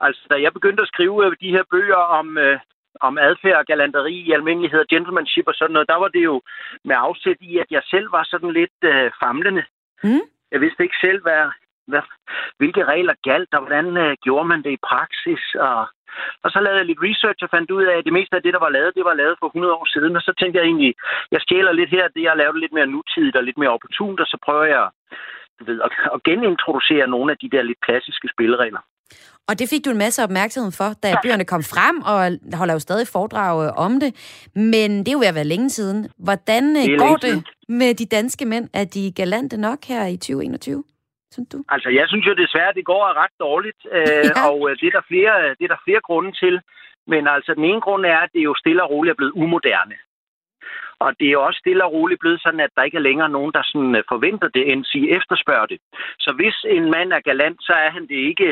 Speaker 9: Altså, da jeg begyndte at skrive øh, de her bøger om, øh, om adfærd og galanteri i almindelighed og gentlemanship og sådan noget, der var det jo med afsæt i, at jeg selv var sådan lidt øh, famlende.
Speaker 1: Mm?
Speaker 9: Jeg vidste ikke selv, hvad, hvad, hvilke regler galt, og hvordan øh, gjorde man det i praksis. Og, og så lavede jeg lidt research og fandt ud af, at det meste af det, der var lavet, det var lavet for 100 år siden. Og så tænkte jeg egentlig, jeg stjæler lidt her, det jeg lavet lidt mere nutidigt og lidt mere opportunt, og så prøver jeg du ved, at, at genintroducere nogle af de der lidt klassiske spilleregler.
Speaker 1: Og det fik du en masse opmærksomhed for, da bøgerne kom frem, og holder jo stadig foredrag øh, om det. Men det er jo ved at være længe siden. Hvordan øh,
Speaker 9: Det
Speaker 1: går det med de danske mænd? Er de galante nok her i 2021, synes du?
Speaker 9: Altså, jeg synes jo desværre, det går ret dårligt, øh,
Speaker 1: Ja.
Speaker 9: og det, er der flere, det er der flere grunde til. Men altså, den ene grund er, at det jo stille og roligt er blevet umoderne. Og det er også stille og roligt blevet sådan, at der ikke er længere nogen, der sådan forventer det, end sige efterspørger det. Så hvis en mand er galant, så er han det ikke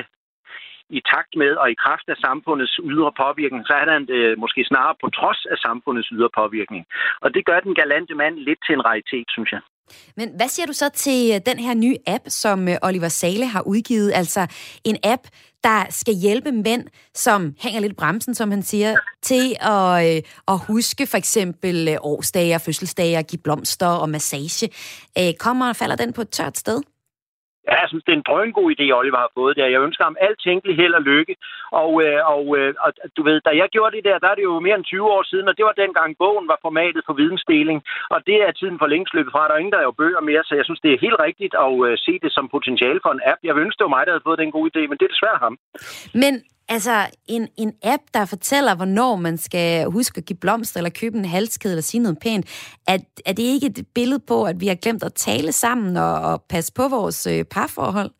Speaker 9: i takt med og i kraft af samfundets ydre påvirkning, så er han det øh, måske snarere på trods af samfundets ydre påvirkning. Og det gør den galante mand lidt til en raritet, synes jeg.
Speaker 1: Men hvad siger du så til øh, den her nye app, som øh, Oliver Sale har udgivet? Altså en app, der skal hjælpe mænd, som hænger lidt bremsen, som han siger, til at, øh, at huske for eksempel årsdage og fødselsdage og give blomster og massage. Øh, kommer og falder den på et tørt sted?
Speaker 9: Ja, jeg synes, det er en drøngod idé, Oliver har fået der. Jeg ønsker ham alt tænkeligt held og lykke. Og, øh, og, øh, og du ved, da jeg gjorde det der, der er det jo mere end 20 år siden, og det var dengang bogen var formatet for vidensdeling. Og det er tiden for længst løbet fra. Der er ingen, der er jo bøger mere, så jeg synes, det er helt rigtigt at øh, se det som potentiale for en app. Jeg ønsker det var mig, der havde fået den gode idé, men det er desværre ham.
Speaker 1: Men Altså, en, en app, der fortæller, hvornår man skal huske at give blomster, eller købe en halskæde, eller sige noget pænt, er, er det ikke et billede på, at vi har glemt at tale sammen og, og passe på vores øh, parforhold?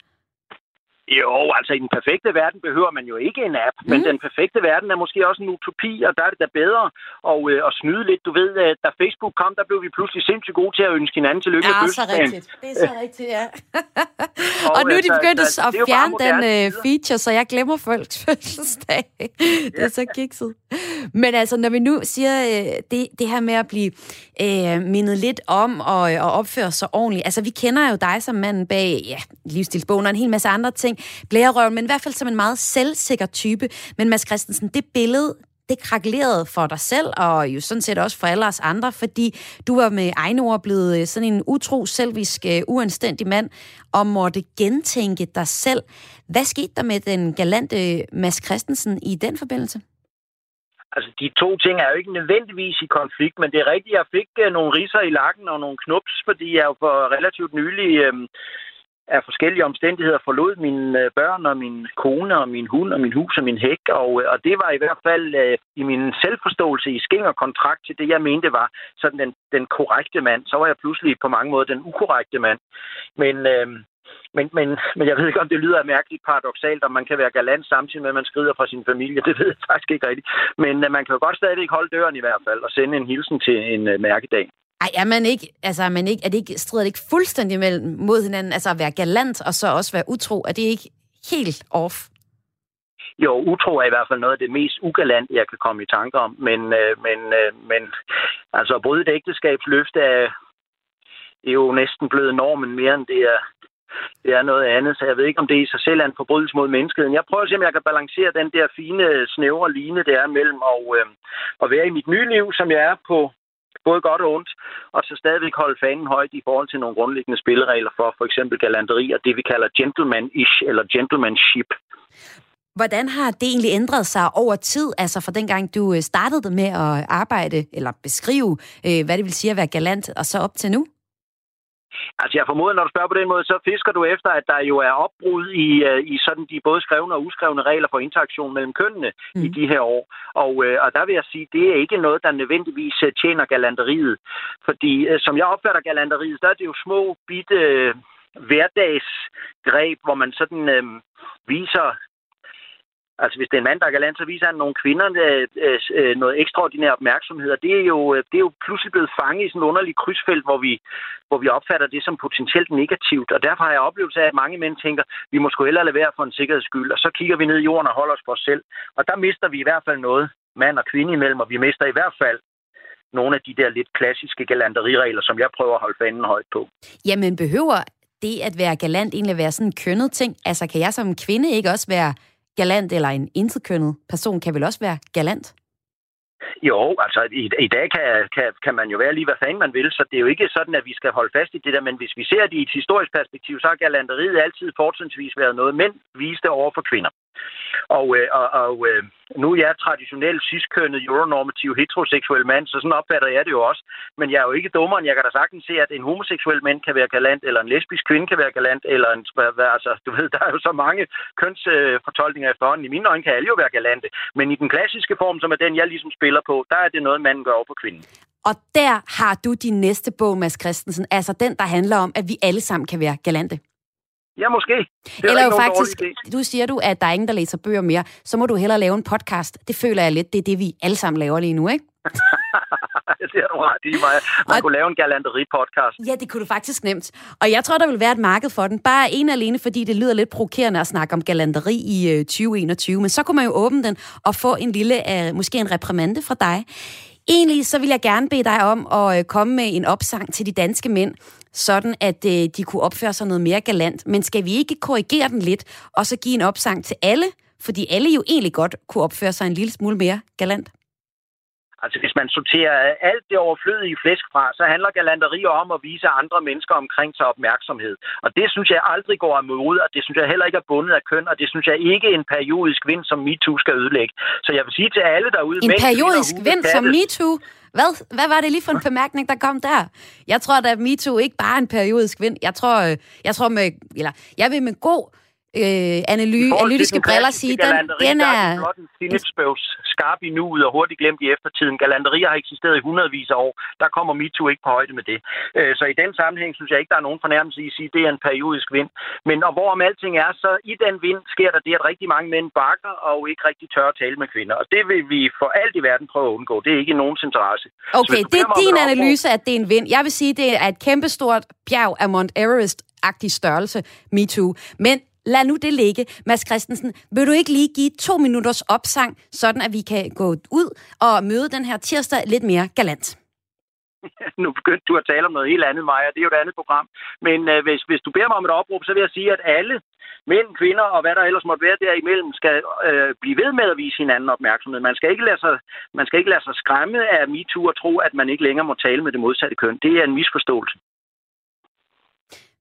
Speaker 9: Jo, altså i den perfekte verden behøver man jo ikke en app, mm. men den perfekte verden er måske også en utopi, og der er det da bedre at, øh, at snyde lidt. Du ved, at da Facebook kom, der blev vi pludselig sindssygt gode til at ønske hinanden tillykke
Speaker 1: ja,
Speaker 9: med
Speaker 1: så rigtigt. Det er så rigtigt, ja. og, og nu er de
Speaker 9: altså,
Speaker 1: begyndt
Speaker 9: altså,
Speaker 1: at
Speaker 9: er
Speaker 1: fjerne den øh, feature, så jeg glemmer folks fødselsdag. det er så kikset. Men altså, når vi nu siger øh, det, det her med at blive øh, mindet lidt om og, og opføre sig ordentligt. Altså, vi kender jo dig som manden bag ja, livsstilsbogen og en hel masse andre ting. Blærerøven, men i hvert fald som en meget selvsikker type. Men Mads Christensen, det billede, det krakelerede for dig selv, og jo sådan set også for alle os andre, fordi du var med egne ord blevet øh, sådan en utro, selvisk, øh, uanstændig mand, og måtte gentænke dig selv. Hvad skete der med den galante øh, Mads Christensen i den forbindelse?
Speaker 9: Altså, de to ting er jo ikke nødvendigvis i konflikt, men det er rigtigt, jeg fik nogle riser i lakken og nogle knups, fordi jeg jo for relativt nylig øh, af forskellige omstændigheder forlod mine øh, børn og min kone og min hund og min hus og min hæk. Og, øh, og det var i hvert fald øh, i min selvforståelse i skæng og kontrakt til det, jeg mente var sådan den, den korrekte mand. Så var jeg pludselig på mange måder den ukorrekte mand. Men, øh, men, men, men jeg ved ikke, om det lyder mærkeligt paradoxalt, om man kan være galant samtidig med, at man skrider fra sin familie. Det ved jeg faktisk ikke rigtigt. Men øh, man kan jo godt stadigvæk holde døren i hvert fald og sende en hilsen til en øh, mærkedag.
Speaker 1: Ej, er man ikke, altså, er man ikke, er det ikke, strider det ikke fuldstændig mellem, mod hinanden, altså at være galant og så også være utro? Er det ikke helt off?
Speaker 9: Jo, utro er i hvert fald noget af det mest ugalant, jeg kan komme i tanke om. Men, øh, men, øh, men altså at bryde et ægteskabsløfte er, er jo næsten blevet normen mere, end det er, det er noget andet. Så jeg ved ikke, om det i sig selv er en forbrydelse mod menneskeheden. Jeg prøver at se, om jeg kan balancere den der fine, snævre line, det er mellem at, øh, at være i mit nye liv, som jeg er på både godt og ondt, og så stadigvæk holde fanen højt i forhold til nogle grundlæggende spilleregler for for eksempel galanteri og det, vi kalder gentleman-ish eller gentlemanship.
Speaker 1: Hvordan har det egentlig ændret sig over tid, altså fra dengang du øh, startede med at arbejde eller beskrive, øh, hvad det vil sige at være galant, og så op til nu?
Speaker 9: Altså jeg formoder, når du spørger på den måde, så fisker du efter, at der jo er opbrud i, uh, i sådan de både skrevne og uskrevne regler for interaktion mellem kønnene mm. i de her år. Og, uh, og der vil jeg sige, det er ikke noget, der nødvendigvis uh, tjener galanteriet. Fordi som jeg opfatter galanteriet, der er det jo små, bitte hverdagsgreb, hvor man sådan uh, viser Altså, hvis det er en mand, der er galant, så viser han nogle kvinder øh, øh, øh noget ekstraordinær opmærksomhed. Og det er, jo, øh, det er jo pludselig blevet fanget i sådan en underlig krydsfelt, hvor vi, hvor vi opfatter det som potentielt negativt. Og derfor har jeg oplevelse af, at mange mænd tænker, vi må sgu hellere lade være for en sikkerheds skyld. Og så kigger vi ned i jorden og holder os for os selv. Og der mister vi i hvert fald noget, mand og kvinde imellem. Og vi mister i hvert fald nogle af de der lidt klassiske galanteriregler, som jeg prøver at holde fanden højt på.
Speaker 1: Jamen, behøver det at være galant egentlig være sådan en kønnet ting? Altså, kan jeg som kvinde ikke også være galant, eller en intetkønnet person kan vel også være galant?
Speaker 9: Jo, altså i, i dag kan, kan, kan man jo være lige, hvad fanden man vil, så det er jo ikke sådan, at vi skal holde fast i det der, men hvis vi ser det i et historisk perspektiv, så har galanteriet altid fortrinsvis været noget, mænd viste over for kvinder. Og, øh, og, og øh, nu er jeg traditionelt ciskønnet, euronormativ, heteroseksuel mand, så sådan opfatter jeg det jo også. Men jeg er jo ikke dummere, end jeg kan da sagtens se, at en homoseksuel mand kan være galant, eller en lesbisk kvinde kan være galant, eller en, altså, du ved, der er jo så mange kønsfortolkninger efterhånden. I mine øjne kan alle jo være galante. Men i den klassiske form, som er den, jeg ligesom spiller på, der er det noget, manden gør over på kvinden.
Speaker 1: Og der har du din næste bog, Mads Christensen, altså den, der handler om, at vi alle sammen kan være galante.
Speaker 9: Ja, måske.
Speaker 1: Det er Eller jo faktisk, du siger du, at der er ingen, der læser bøger mere. Så må du hellere lave en podcast. Det føler jeg lidt, det er det, vi alle sammen laver lige nu, ikke?
Speaker 9: det er du ret i mig. Man og... kunne lave en galanteri-podcast.
Speaker 1: Ja, det kunne du faktisk nemt. Og jeg tror, der vil være et marked for den. Bare en alene, fordi det lyder lidt provokerende at snakke om galanteri i 2021. Men så kunne man jo åbne den og få en lille, uh, måske en reprimande fra dig. Egentlig så vil jeg gerne bede dig om at øh, komme med en opsang til de danske mænd, sådan at øh, de kunne opføre sig noget mere galant. Men skal vi ikke korrigere den lidt, og så give en opsang til alle? Fordi alle jo egentlig godt kunne opføre sig en lille smule mere galant.
Speaker 9: Altså hvis man sorterer alt det overflødige flæsk fra, så handler galanterier om at vise andre mennesker omkring sig opmærksomhed. Og det synes jeg aldrig går af mode, og det synes jeg heller ikke er bundet af køn, og det synes jeg ikke er en periodisk vind, som MeToo skal ødelægge. Så jeg vil sige til alle derude...
Speaker 1: En periodisk vind som MeToo? Hvad, hvad var det lige for en bemærkning, der kom der? Jeg tror, at MeToo ikke bare er en periodisk vind. Jeg tror, øh, jeg tror med, eller jeg vil med god øh, analy, analytiske briller sige, den, den er...
Speaker 9: er blot en sinitsbøvs skarp i nuet og hurtigt glemt i eftertiden. Galanterier har eksisteret i hundredvis af år. Der kommer MeToo ikke på højde med det. Øh, Så i den sammenhæng synes jeg ikke, der er nogen fornærmelse i at sige, at det er en periodisk vind. Men og hvorom alting er, så i den vind sker der det, at rigtig mange mænd bakker og ikke rigtig tør at tale med kvinder. Og det vil vi for alt i verden prøve at undgå. Det er ikke nogens interesse.
Speaker 1: Okay, det er din analyse, at det er en vind. Jeg vil sige, det er et kæmpestort bjerg af Mount Everest-agtig størrelse, MeToo. Men lad nu det ligge. Mads Christensen, vil du ikke lige give to minutters opsang, sådan at vi kan gå ud og møde den her tirsdag lidt mere galant?
Speaker 9: nu begyndte du at tale om noget helt andet, Maja. Det er jo et andet program. Men øh, hvis, hvis du beder mig om et opråb, så vil jeg sige, at alle mænd, kvinder og hvad der ellers måtte være derimellem, skal øh, blive ved med at vise hinanden opmærksomhed. Man skal, ikke lade sig, man skal ikke lade sig skræmme af MeToo og tro, at man ikke længere må tale med det modsatte køn. Det er en misforståelse.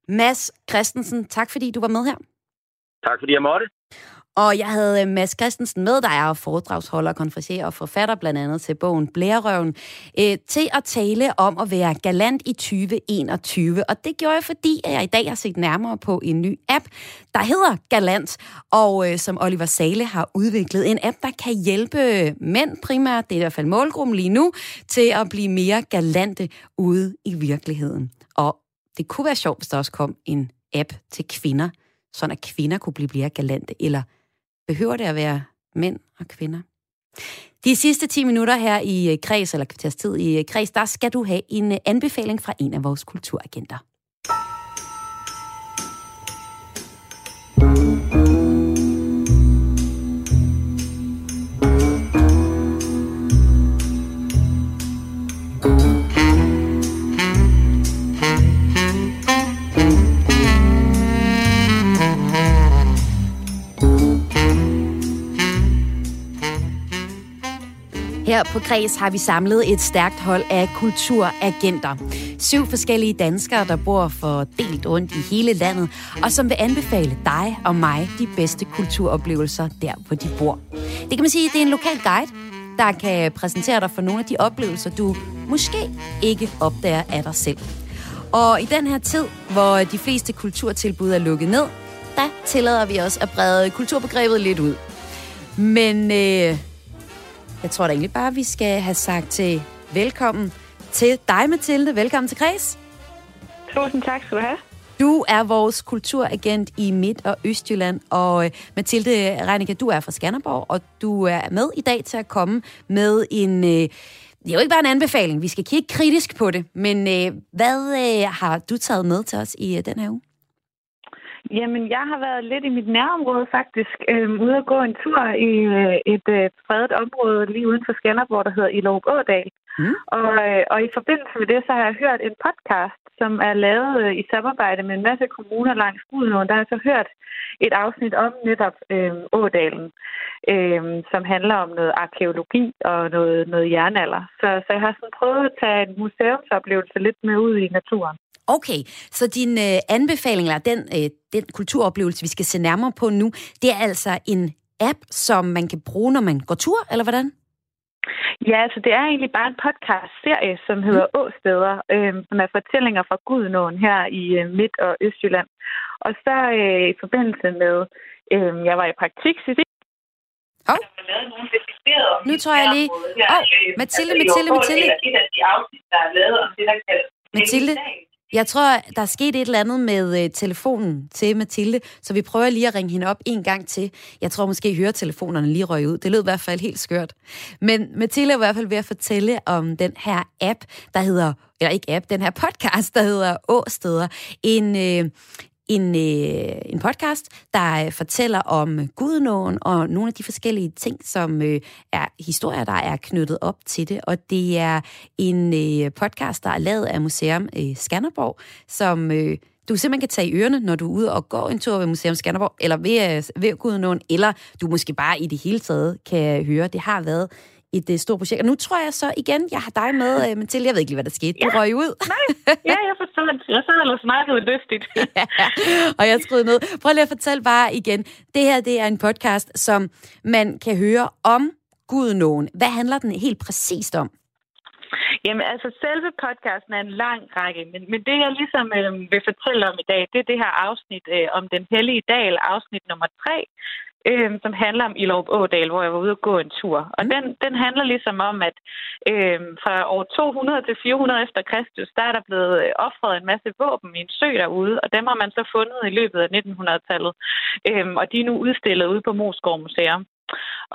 Speaker 1: Mads Christensen, tak fordi du var med her.
Speaker 9: Tak fordi jeg måtte.
Speaker 1: Og jeg havde øh, Mads Christensen med, der er foredragsholder, konferencier og forfatter blandt andet til bogen Blærerøven, øh, til at tale om at være galant i 2021. Og det gjorde jeg, fordi jeg i dag har set nærmere på en ny app, der hedder Galant, og øh, som Oliver Sale har udviklet. En app, der kan hjælpe mænd primært, det er i hvert fald målgruppen lige nu, til at blive mere galante ude i virkeligheden. Og det kunne være sjovt, hvis der også kom en app til kvinder, sådan at kvinder kunne blive mere galante, eller behøver det at være mænd og kvinder? De sidste 10 minutter her i øh, Kreds, eller kvarters tid i øh, Kreds, der skal du have en øh, anbefaling fra en af vores kulturagenter. Her på Græs har vi samlet et stærkt hold af kulturagenter. Syv forskellige danskere, der bor fordelt rundt i hele landet, og som vil anbefale dig og mig de bedste kulturoplevelser der, hvor de bor. Det kan man sige, det er en lokal guide, der kan præsentere dig for nogle af de oplevelser, du måske ikke opdager af dig selv. Og i den her tid, hvor de fleste kulturtilbud er lukket ned, der tillader vi os at brede kulturbegrebet lidt ud. Men øh, jeg tror da egentlig bare, vi skal have sagt til velkommen til dig, Mathilde. Velkommen til Kreds.
Speaker 10: Tusind tak skal du have.
Speaker 1: Du er vores kulturagent i Midt- og Østjylland, og øh, Mathilde Reinicke, du er fra Skanderborg, og du er med i dag til at komme med en... Øh, det er jo ikke bare en anbefaling, vi skal kigge kritisk på det, men øh, hvad øh, har du taget med til os i øh, den her uge?
Speaker 10: Jamen, jeg har været lidt i mit nærområde faktisk, øh, ude at gå en tur i øh, et øh, fredet område lige uden for Skanderborg, der hedder Ilov Ådal.
Speaker 1: Mm.
Speaker 10: Og, øh, og i forbindelse med det, så har jeg hørt en podcast, som er lavet øh, i samarbejde med en masse kommuner langs Gudenåen. Der har jeg så hørt et afsnit om netop øh, Ådalen, øh, som handler om noget arkeologi og noget, noget jernalder. Så, så jeg har sådan prøvet at tage en museumsoplevelse lidt med ud i naturen.
Speaker 1: Okay, så din øh, anbefaling, eller den, øh, den kulturoplevelse, vi skal se nærmere på nu, det er altså en app, som man kan bruge, når man går tur, eller hvordan?
Speaker 10: Ja, altså det er egentlig bare en podcast-serie, som hedder mm. Åsteder, øh, som er fortællinger fra Gudnåen her i øh, Midt- og Østjylland. Og så øh, i forbindelse med, øh, jeg var i praktik sidste
Speaker 1: Hov. Nu tror jeg lige... Åh, oh, Mathilde, Mathilde, Mathilde.
Speaker 10: Et af de afsnit, der er lavet om det, der kaldes
Speaker 1: Mathilde, jeg tror, der er sket et eller andet med øh, telefonen til Mathilde, så vi prøver lige at ringe hende op en gang til. Jeg tror måske, høretelefonerne lige røg ud. Det lød i hvert fald helt skørt. Men Mathilde er i hvert fald ved at fortælle om den her app, der hedder, eller ikke app, den her podcast, der hedder Åsteder. En, øh, en, øh, en podcast, der øh, fortæller om Gudenåen og nogle af de forskellige ting, som øh, er historier, der er knyttet op til det. Og det er en øh, podcast, der er lavet af Museum øh, Skanderborg, som øh, du simpelthen kan tage i ørerne, når du er ude og går en tur ved Museum Skanderborg, eller ved, øh, ved Gudenåen, eller du måske bare i det hele taget kan høre. Det har været et uh, stort projekt. Og nu tror jeg så igen, jeg har dig med, men til, jeg ved ikke lige, hvad der skete. Du
Speaker 10: Ja.
Speaker 1: røg ud.
Speaker 10: Nej, ja, jeg forstår. Jeg sad ellers snakkede lystigt.
Speaker 1: og jeg skrev ned. Prøv lige at fortælle bare igen. Det her, det er en podcast, som man kan høre om gudnåen. Hvad handler den helt præcist om?
Speaker 10: Jamen, altså, selve podcasten er en lang række, men, men det, jeg ligesom øh, vil fortælle om i dag, det er det her afsnit øh, om den hellige dal, afsnit nummer tre, øh, som handler om Ilov Ådal, hvor jeg var ude og gå en tur. Og den, den handler ligesom om, at øh, fra år 200 til 400 efter Kristus, der er der blevet øh, offret en masse våben i en sø derude, og dem har man så fundet i løbet af 1900-tallet. Øh, og de er nu udstillet ude på Moskov Museum.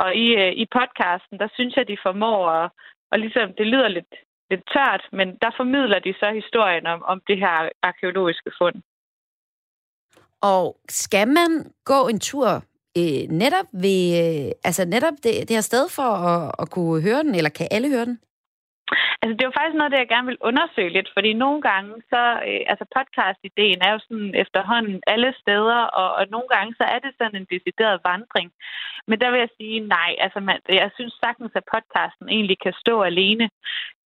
Speaker 10: Og i, øh, i podcasten, der synes jeg, de formår at, og ligesom, det lyder lidt, lidt tørt, men der formidler de så historien om, om det her arkeologiske fund.
Speaker 1: Og skal man gå en tur øh, netop ved, øh, altså netop det, det her sted for at, at kunne høre den, eller kan alle høre den?
Speaker 10: Altså, det er jo faktisk noget, det jeg gerne vil undersøge lidt, fordi nogle gange, så, øh, altså podcast-ideen er jo sådan efterhånden alle steder, og, og nogle gange, så er det sådan en decideret vandring. Men der vil jeg sige, nej, altså man, jeg synes sagtens, at podcasten egentlig kan stå alene.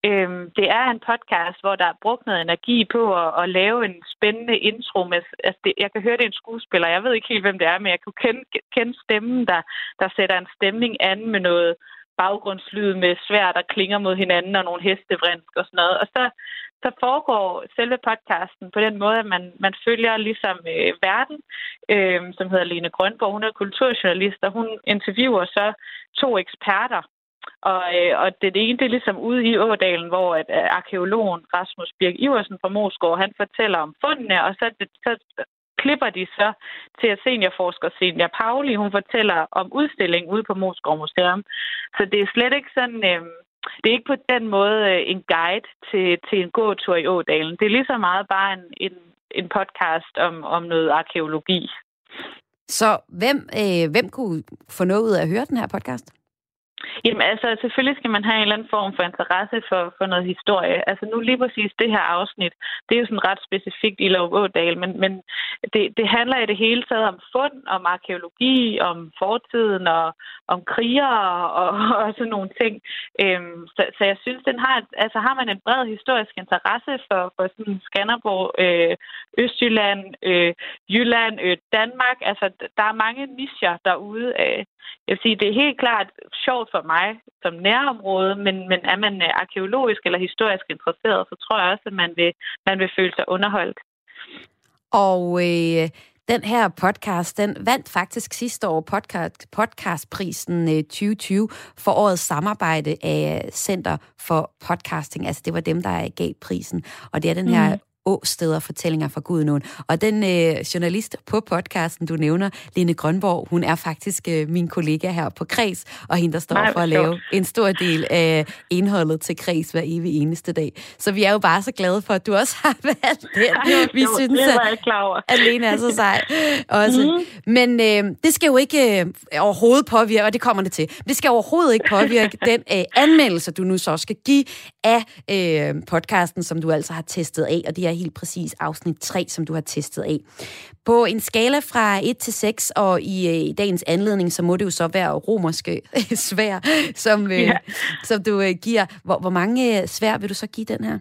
Speaker 10: Øhm, det er en podcast, hvor der er brugt noget energi på at, at lave en spændende intro. Med, altså det, jeg kan høre, det er en skuespiller. Jeg ved ikke helt, hvem det er, men jeg kan kende, kende stemmen, der, der sætter en stemning an med noget baggrundslyd med svær, der klinger mod hinanden og nogle hestevrinsk og sådan noget. Og så, så foregår selve podcasten på den måde, at man, man følger ligesom øh, verden, øh, som hedder Lene Grønborg. Hun er kulturjournalist, og hun interviewer så to eksperter, og, øh, og det, det ene, det er ligesom ude i Ådalen, hvor at, øh, arkeologen Rasmus Birk Iversen fra Moskov, han fortæller om fundene, og så, det, så klipper de så til at seniorforsker Senior Pauli, hun fortæller om udstillingen ude på Moskov Museum. Så det er slet ikke sådan, øh, det er ikke på den måde øh, en guide til, til en gåtur i Ådalen. Det er lige så meget bare en, en, en podcast om, om noget arkeologi.
Speaker 1: Så hvem, øh, hvem kunne få noget ud af at høre den her podcast?
Speaker 10: Jamen altså, selvfølgelig skal man have en eller anden form for interesse for, for noget historie. Altså nu lige præcis det her afsnit, det er jo sådan ret specifikt i Lovådal, men, men det, det handler i det hele taget om fund, om arkeologi, om fortiden og om krigere og, og sådan nogle ting. Øhm, så, så jeg synes, den har, altså har man en bred historisk interesse for, for sådan Skanderborg, øh, Østjylland, øh, Jylland, øh, Danmark, altså der er mange nischer derude. Øh, jeg vil sige, det er helt klart sjovt for mig som nærområde, men, men er man øh, arkeologisk eller historisk interesseret, så tror jeg også, at man vil, man vil føle sig underholdt.
Speaker 1: Og øh, den her podcast, den vandt faktisk sidste år podcast, podcastprisen øh, 2020 for årets samarbejde af Center for Podcasting. Altså det var dem, der gav prisen. Og det er den her
Speaker 10: Mhm.
Speaker 1: Åsteder fortællinger fra Gudnåen. Og den øh, journalist på podcasten, du nævner, Lene Grønborg, hun er faktisk øh, min kollega her på Kreds, og hende, der står
Speaker 10: Nej,
Speaker 1: for at lave en stor del af indholdet til Kreds hver evig eneste dag. Så vi er jo bare så glade for, at du også har valgt den. Vi
Speaker 10: sjovt.
Speaker 1: synes, at
Speaker 10: over.
Speaker 1: Alene er så sej. Også. Mm. Men øh, det skal jo ikke øh, overhovedet påvirke, og det kommer det til, det skal overhovedet ikke påvirke den øh, anmeldelse, du nu så skal give af øh, podcasten, som du altså har testet af, og det er helt præcis afsnit 3, som du har testet af. På en skala fra 1 til 6, og i, øh, i dagens anledning, så må det jo så være romerske svær, som, øh,
Speaker 10: Ja.
Speaker 1: som du øh, giver. Hvor, hvor mange svær vil du så give den her?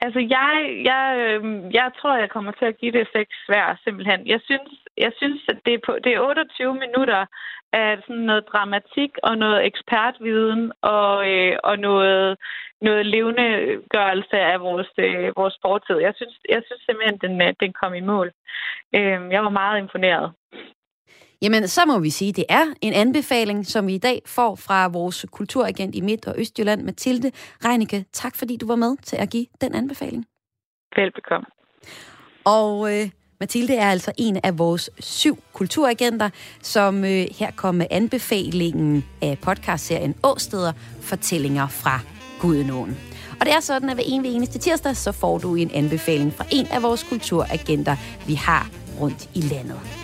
Speaker 10: Altså, jeg, jeg, øhm, jeg tror, jeg kommer til at give det seks svær, simpelthen. Jeg synes, jeg synes at det er, på, det er 28 minutter af sådan noget dramatik og noget ekspertviden og, øh, og noget, noget levende gørelse af vores, øh, vores fortid. Jeg synes, jeg synes simpelthen, den, øh, den kom i mål. Øh, jeg var meget imponeret.
Speaker 1: Jamen, så må vi sige, at det er en anbefaling, som vi i dag får fra vores kulturagent i Midt- og Østjylland, Mathilde Reinicke. Tak, fordi du var med til at give den anbefaling.
Speaker 10: Velbekomme.
Speaker 1: Og øh, Mathilde er altså en af vores syv kulturagenter, som øh, her kom med anbefalingen af podcastserien Åsteder Fortællinger fra Gudenåen. Og det er sådan, at hver en ved eneste tirsdag, så får du en anbefaling fra en af vores kulturagenter, vi har rundt i landet.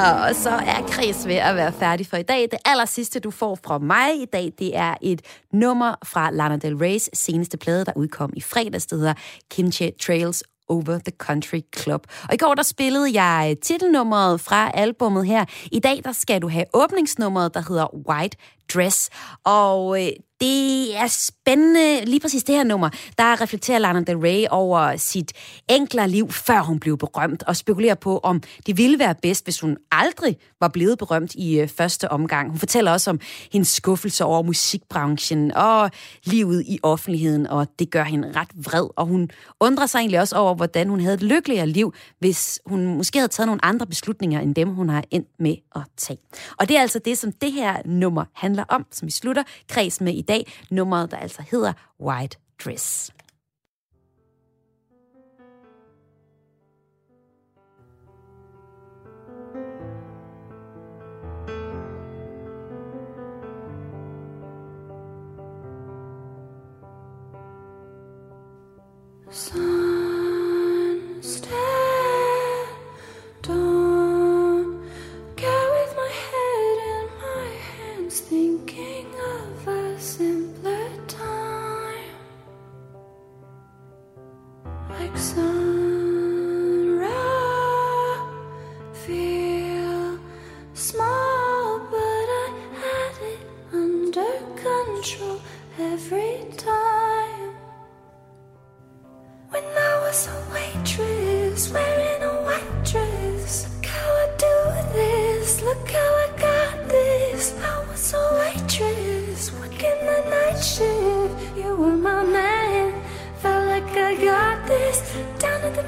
Speaker 1: Og så er Chris ved at være færdig for i dag. Det aller sidste, du får fra mig i dag, det er et nummer fra Lana Del Rey's seneste plade, der udkom i fredags. Det hedder Kimchi Trails Over the Country Club. Og i går der spillede jeg titelnummeret fra albummet her. I dag der skal du have åbningsnummeret, der hedder White Dress. Og øh, det er spændende, lige præcis det her nummer, der reflekterer Lana Del Rey over sit enklere liv, før hun blev berømt, og spekulerer på, om det ville være bedst, hvis hun aldrig var blevet berømt i øh, første omgang. Hun fortæller også om hendes skuffelse over musikbranchen og livet i offentligheden, og det gør hende ret vred, og hun undrer sig egentlig også over, hvordan hun havde et lykkeligere liv, hvis hun måske havde taget nogle andre beslutninger, end dem hun har endt med at tage. Og det er altså det, som det her nummer handler om, som vi slutter kreds med i dag. Nummeret, der altså hedder White Dress.
Speaker 11: Sunset,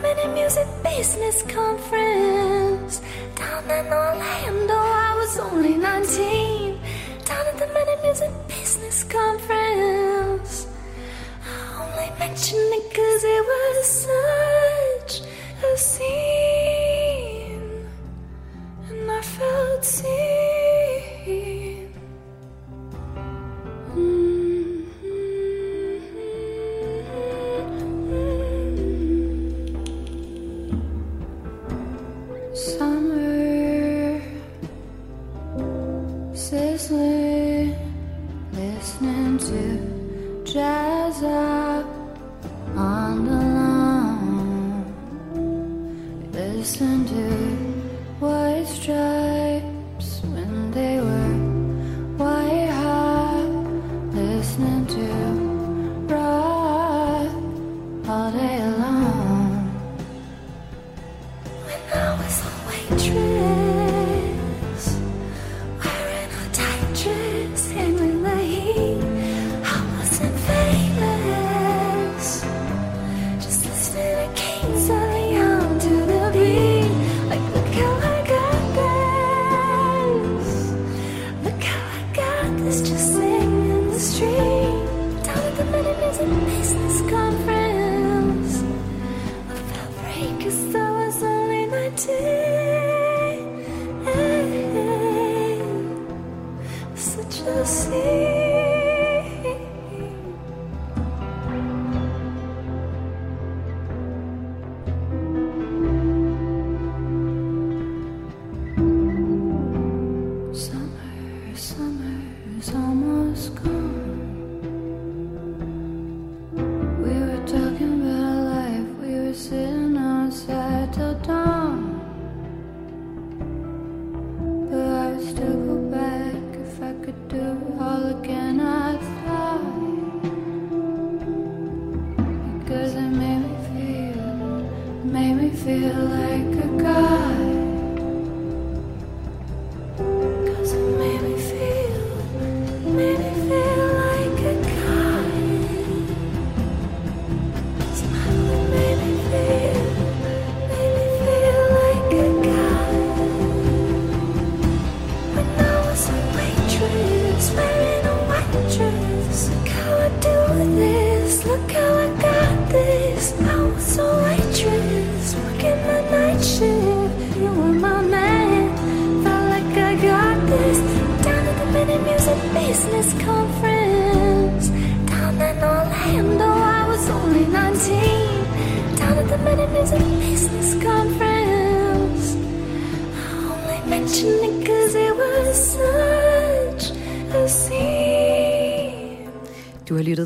Speaker 11: Mini Music Business Conference. Down in Orlando, I was only 19. Down at the Mini Music Business Conference. I only mention it cause it was such a scene And I felt seen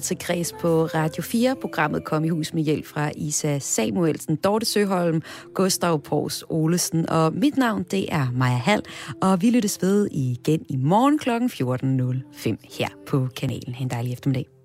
Speaker 1: til Græs på Radio 4. Programmet kom i hus med hjælp fra Isa Samuelsen, Dorte Søholm, Gustav Pors Olesen. Og mit navn, det er Maja Hall, og vi lyttes ved igen i morgen kl. 14.05 her på kanalen. En dejlig eftermiddag.